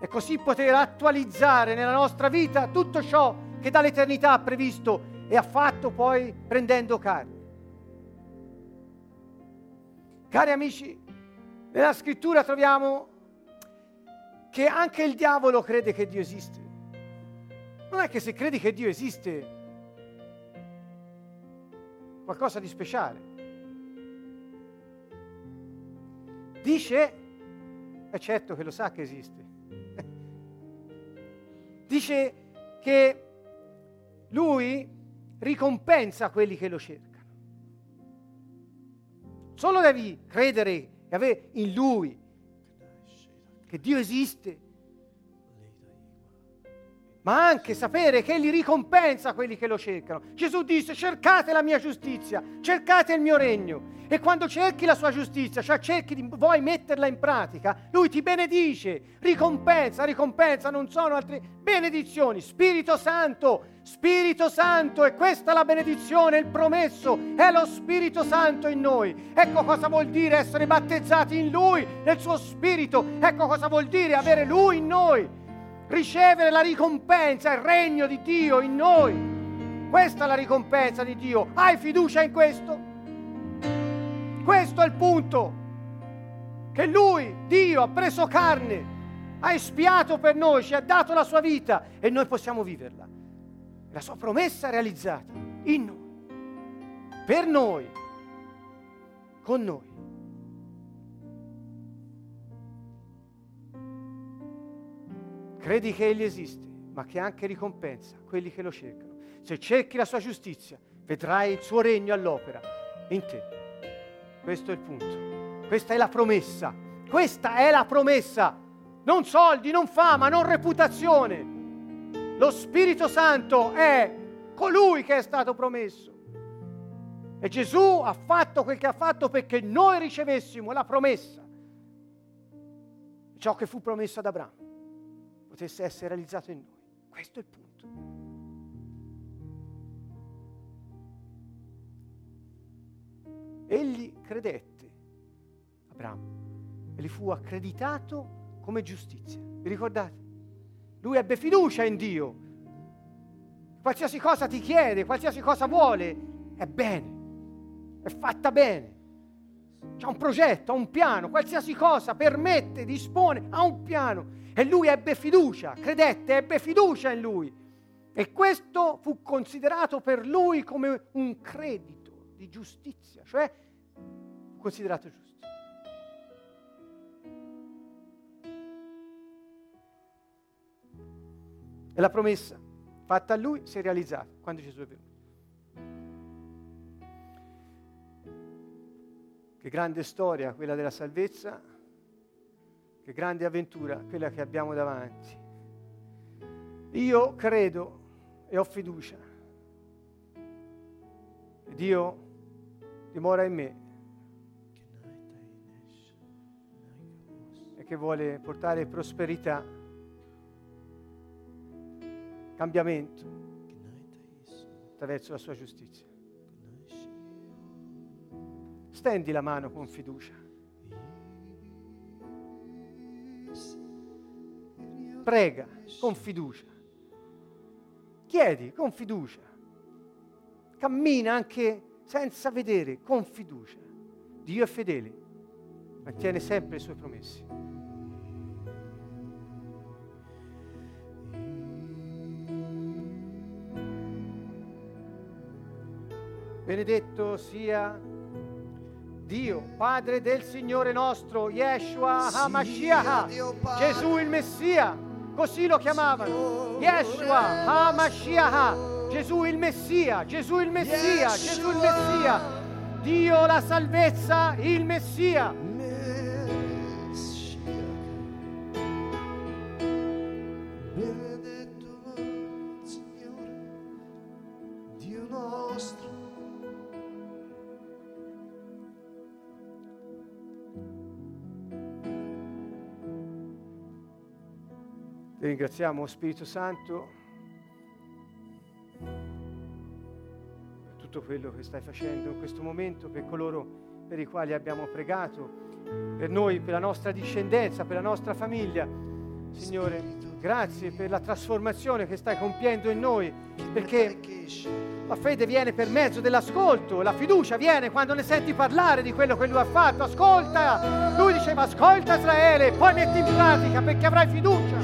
e così poter attualizzare nella nostra vita tutto ciò che dall'eternità ha previsto e ha fatto poi prendendo carne. Cari amici, nella scrittura troviamo che anche il diavolo crede che Dio esiste. Non è che se credi che Dio esiste, qualcosa di speciale. Dice, è certo che lo sa che esiste, dice che lui ricompensa quelli che lo cercano. Solo devi credere in Lui, che Dio esiste, ma anche sapere che Egli ricompensa quelli che lo cercano. Gesù disse cercate la mia giustizia, cercate il mio regno. E quando cerchi la sua giustizia, cioè cerchi di vuoi metterla in pratica, Lui ti benedice, ricompensa, ricompensa, non sono altre benedizioni. Spirito Santo, Spirito Santo, e questa è la benedizione, il promesso, è lo Spirito Santo in noi. Ecco cosa vuol dire essere battezzati in Lui, nel suo Spirito. Ecco cosa vuol dire avere Lui in noi ricevere la ricompensa, il regno di Dio in noi. Questa è la ricompensa di Dio. Hai fiducia in questo? Questo è il punto. Che Lui, Dio, ha preso carne, ha espiato per noi, ci ha dato la sua vita e noi possiamo viverla. La sua promessa è realizzata in noi, per noi, con noi. Credi che Egli esiste, ma che anche ricompensa quelli che lo cercano. Se cerchi la sua giustizia, vedrai il suo regno all'opera in te. Questo è il punto. Questa è la promessa. Questa è la promessa. Non soldi, non fama, non reputazione. Lo Spirito Santo è colui che è stato promesso. E Gesù ha fatto quel che ha fatto perché noi ricevessimo la promessa. Ciò che fu promesso ad Abramo potesse essere realizzato in noi. Questo è il punto. Egli credette, Abramo, e gli fu accreditato come giustizia. Vi ricordate? Lui ebbe fiducia in Dio. Qualsiasi cosa ti chiede, qualsiasi cosa vuole, è bene, è fatta bene. C'è un progetto, ha un piano, qualsiasi cosa permette, dispone, ha un piano. E lui ebbe fiducia, credette, ebbe fiducia in lui. E questo fu considerato per lui come un credito di giustizia, cioè considerato giusto. E la promessa fatta a lui si è realizzata quando Gesù è venuto. Che grande storia quella della salvezza che grande avventura quella che abbiamo davanti. Io credo e ho fiducia. Dio dimora in me e che vuole portare prosperità, cambiamento attraverso la sua giustizia. Stendi la mano con fiducia. prega con fiducia, chiedi con fiducia, cammina anche senza vedere con fiducia. Dio è fedele, mantiene sempre i suoi promessi. Benedetto sia Dio, Padre del Signore nostro, Yeshua HaMashiach, Gesù il Messia, così lo chiamavano, Yeshua HaMashiach, Gesù il Messia, Gesù il Messia, Gesù il Messia, Dio la salvezza, il Messia. Ti ringraziamo Spirito Santo quello che stai facendo in questo momento, per coloro per i quali abbiamo pregato, per noi, per la nostra discendenza, per la nostra famiglia. Signore, grazie per la trasformazione che stai compiendo in noi, perché la fede viene per mezzo dell'ascolto, la fiducia viene quando ne senti parlare di quello che lui ha fatto. Ascolta! Lui diceva ascolta Israele, poi metti in pratica perché avrai fiducia.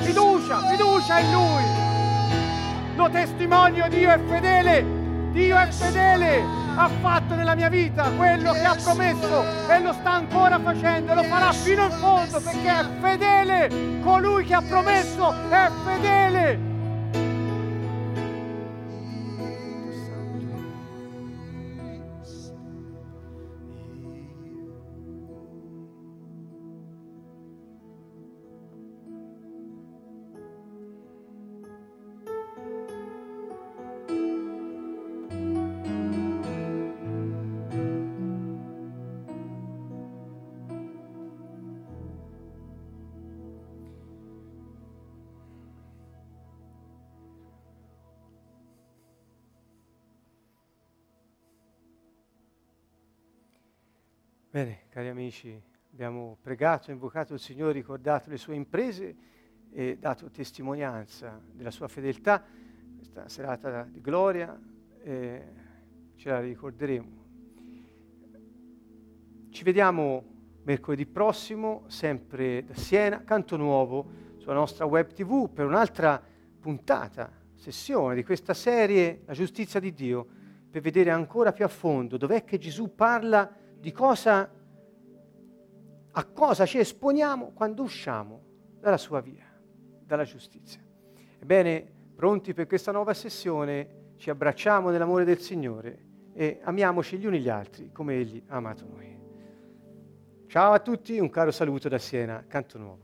Fiducia, fiducia in Lui. Lo testimonio, Dio è fedele. Dio è fedele. Ha fatto nella mia vita quello che ha promesso e lo sta ancora facendo e lo farà fino in fondo perché è fedele. Colui che ha promesso è fedele. Bene, cari amici, abbiamo pregato, invocato il Signore, ricordato le sue imprese e dato testimonianza della sua fedeltà. Questa serata di gloria eh, ce la ricorderemo. Ci vediamo mercoledì prossimo, sempre da Siena, Canto Nuovo, sulla nostra web tv, per un'altra puntata, sessione di questa serie, La giustizia di Dio, per vedere ancora più a fondo dov'è che Gesù parla di cosa, a cosa ci esponiamo quando usciamo dalla sua via, dalla giustizia. Ebbene, pronti per questa nuova sessione, ci abbracciamo nell'amore del Signore e amiamoci gli uni gli altri come Egli ha amato noi. Ciao a tutti, un caro saluto da Siena, Canto Nuovo.